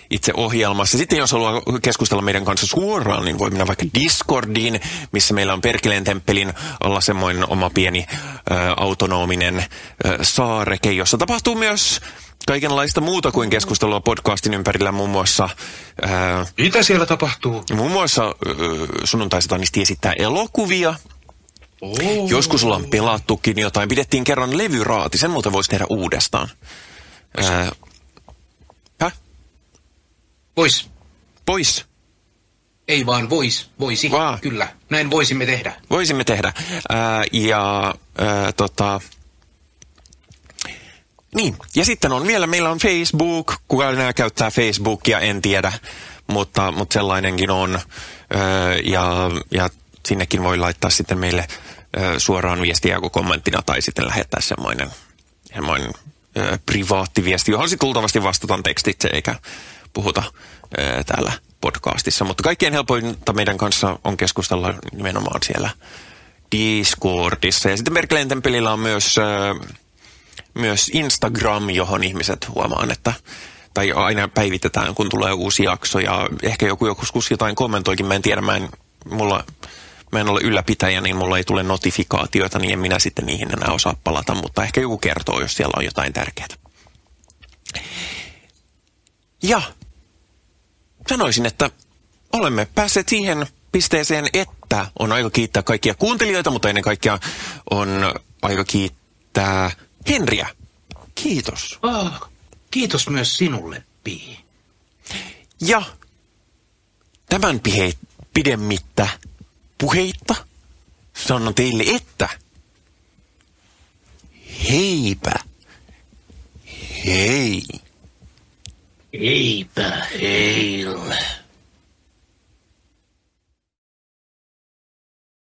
itse ohjelmassa. Sitten jos haluaa keskustella meidän kanssa suoraan, niin voi mennä vaikka Discordiin, missä meillä on Perkeleen temppelin alla semmoinen oma pieni ö, autonominen ö, saareke, jossa tapahtuu myös kaikenlaista muuta kuin keskustelua podcastin ympärillä, muun muassa... Ää, Mitä siellä tapahtuu? Muun muassa ää, sunnuntaisatanisti esittää elokuvia. Oh. Joskus ollaan pelattukin jotain. Pidettiin kerran levyraati, sen muuten voisi tehdä uudestaan. Ää, häh? Vois. Pois. Ei vaan vois. Voisi. Vaan. Kyllä. Näin voisimme tehdä. Voisimme tehdä. Ää, ja ää, tota... Niin, ja sitten on vielä, meillä on Facebook, kuka enää käyttää Facebookia, en tiedä, mutta, mutta sellainenkin on. Öö, ja, ja sinnekin voi laittaa sitten meille öö, suoraan viestiä joko kommenttina tai sitten lähettää semmoinen, semmoinen öö, privaattiviesti, johon sitten luultavasti vastataan tekstitse eikä puhuta öö, täällä podcastissa. Mutta kaikkein helpointa meidän kanssa on keskustella nimenomaan siellä Discordissa. Ja sitten Merkeleen temppelillä on myös... Öö, myös Instagram, johon ihmiset huomaan, että tai aina päivitetään, kun tulee uusi jakso ja ehkä joku joskus jotain kommentoikin, mä en tiedä, mä en, mulla, mä en ole ylläpitäjä, niin mulla ei tule notifikaatioita, niin en minä sitten niihin enää osaa palata, mutta ehkä joku kertoo, jos siellä on jotain tärkeää. Ja sanoisin, että olemme päässeet siihen pisteeseen, että on aika kiittää kaikkia kuuntelijoita, mutta ennen kaikkea on aika kiittää Henriä. Kiitos. Ah, kiitos myös sinulle, Pi. Ja tämän pihe, pidemmittä puheitta sanon teille, että heipä. Hei. Eipä heille.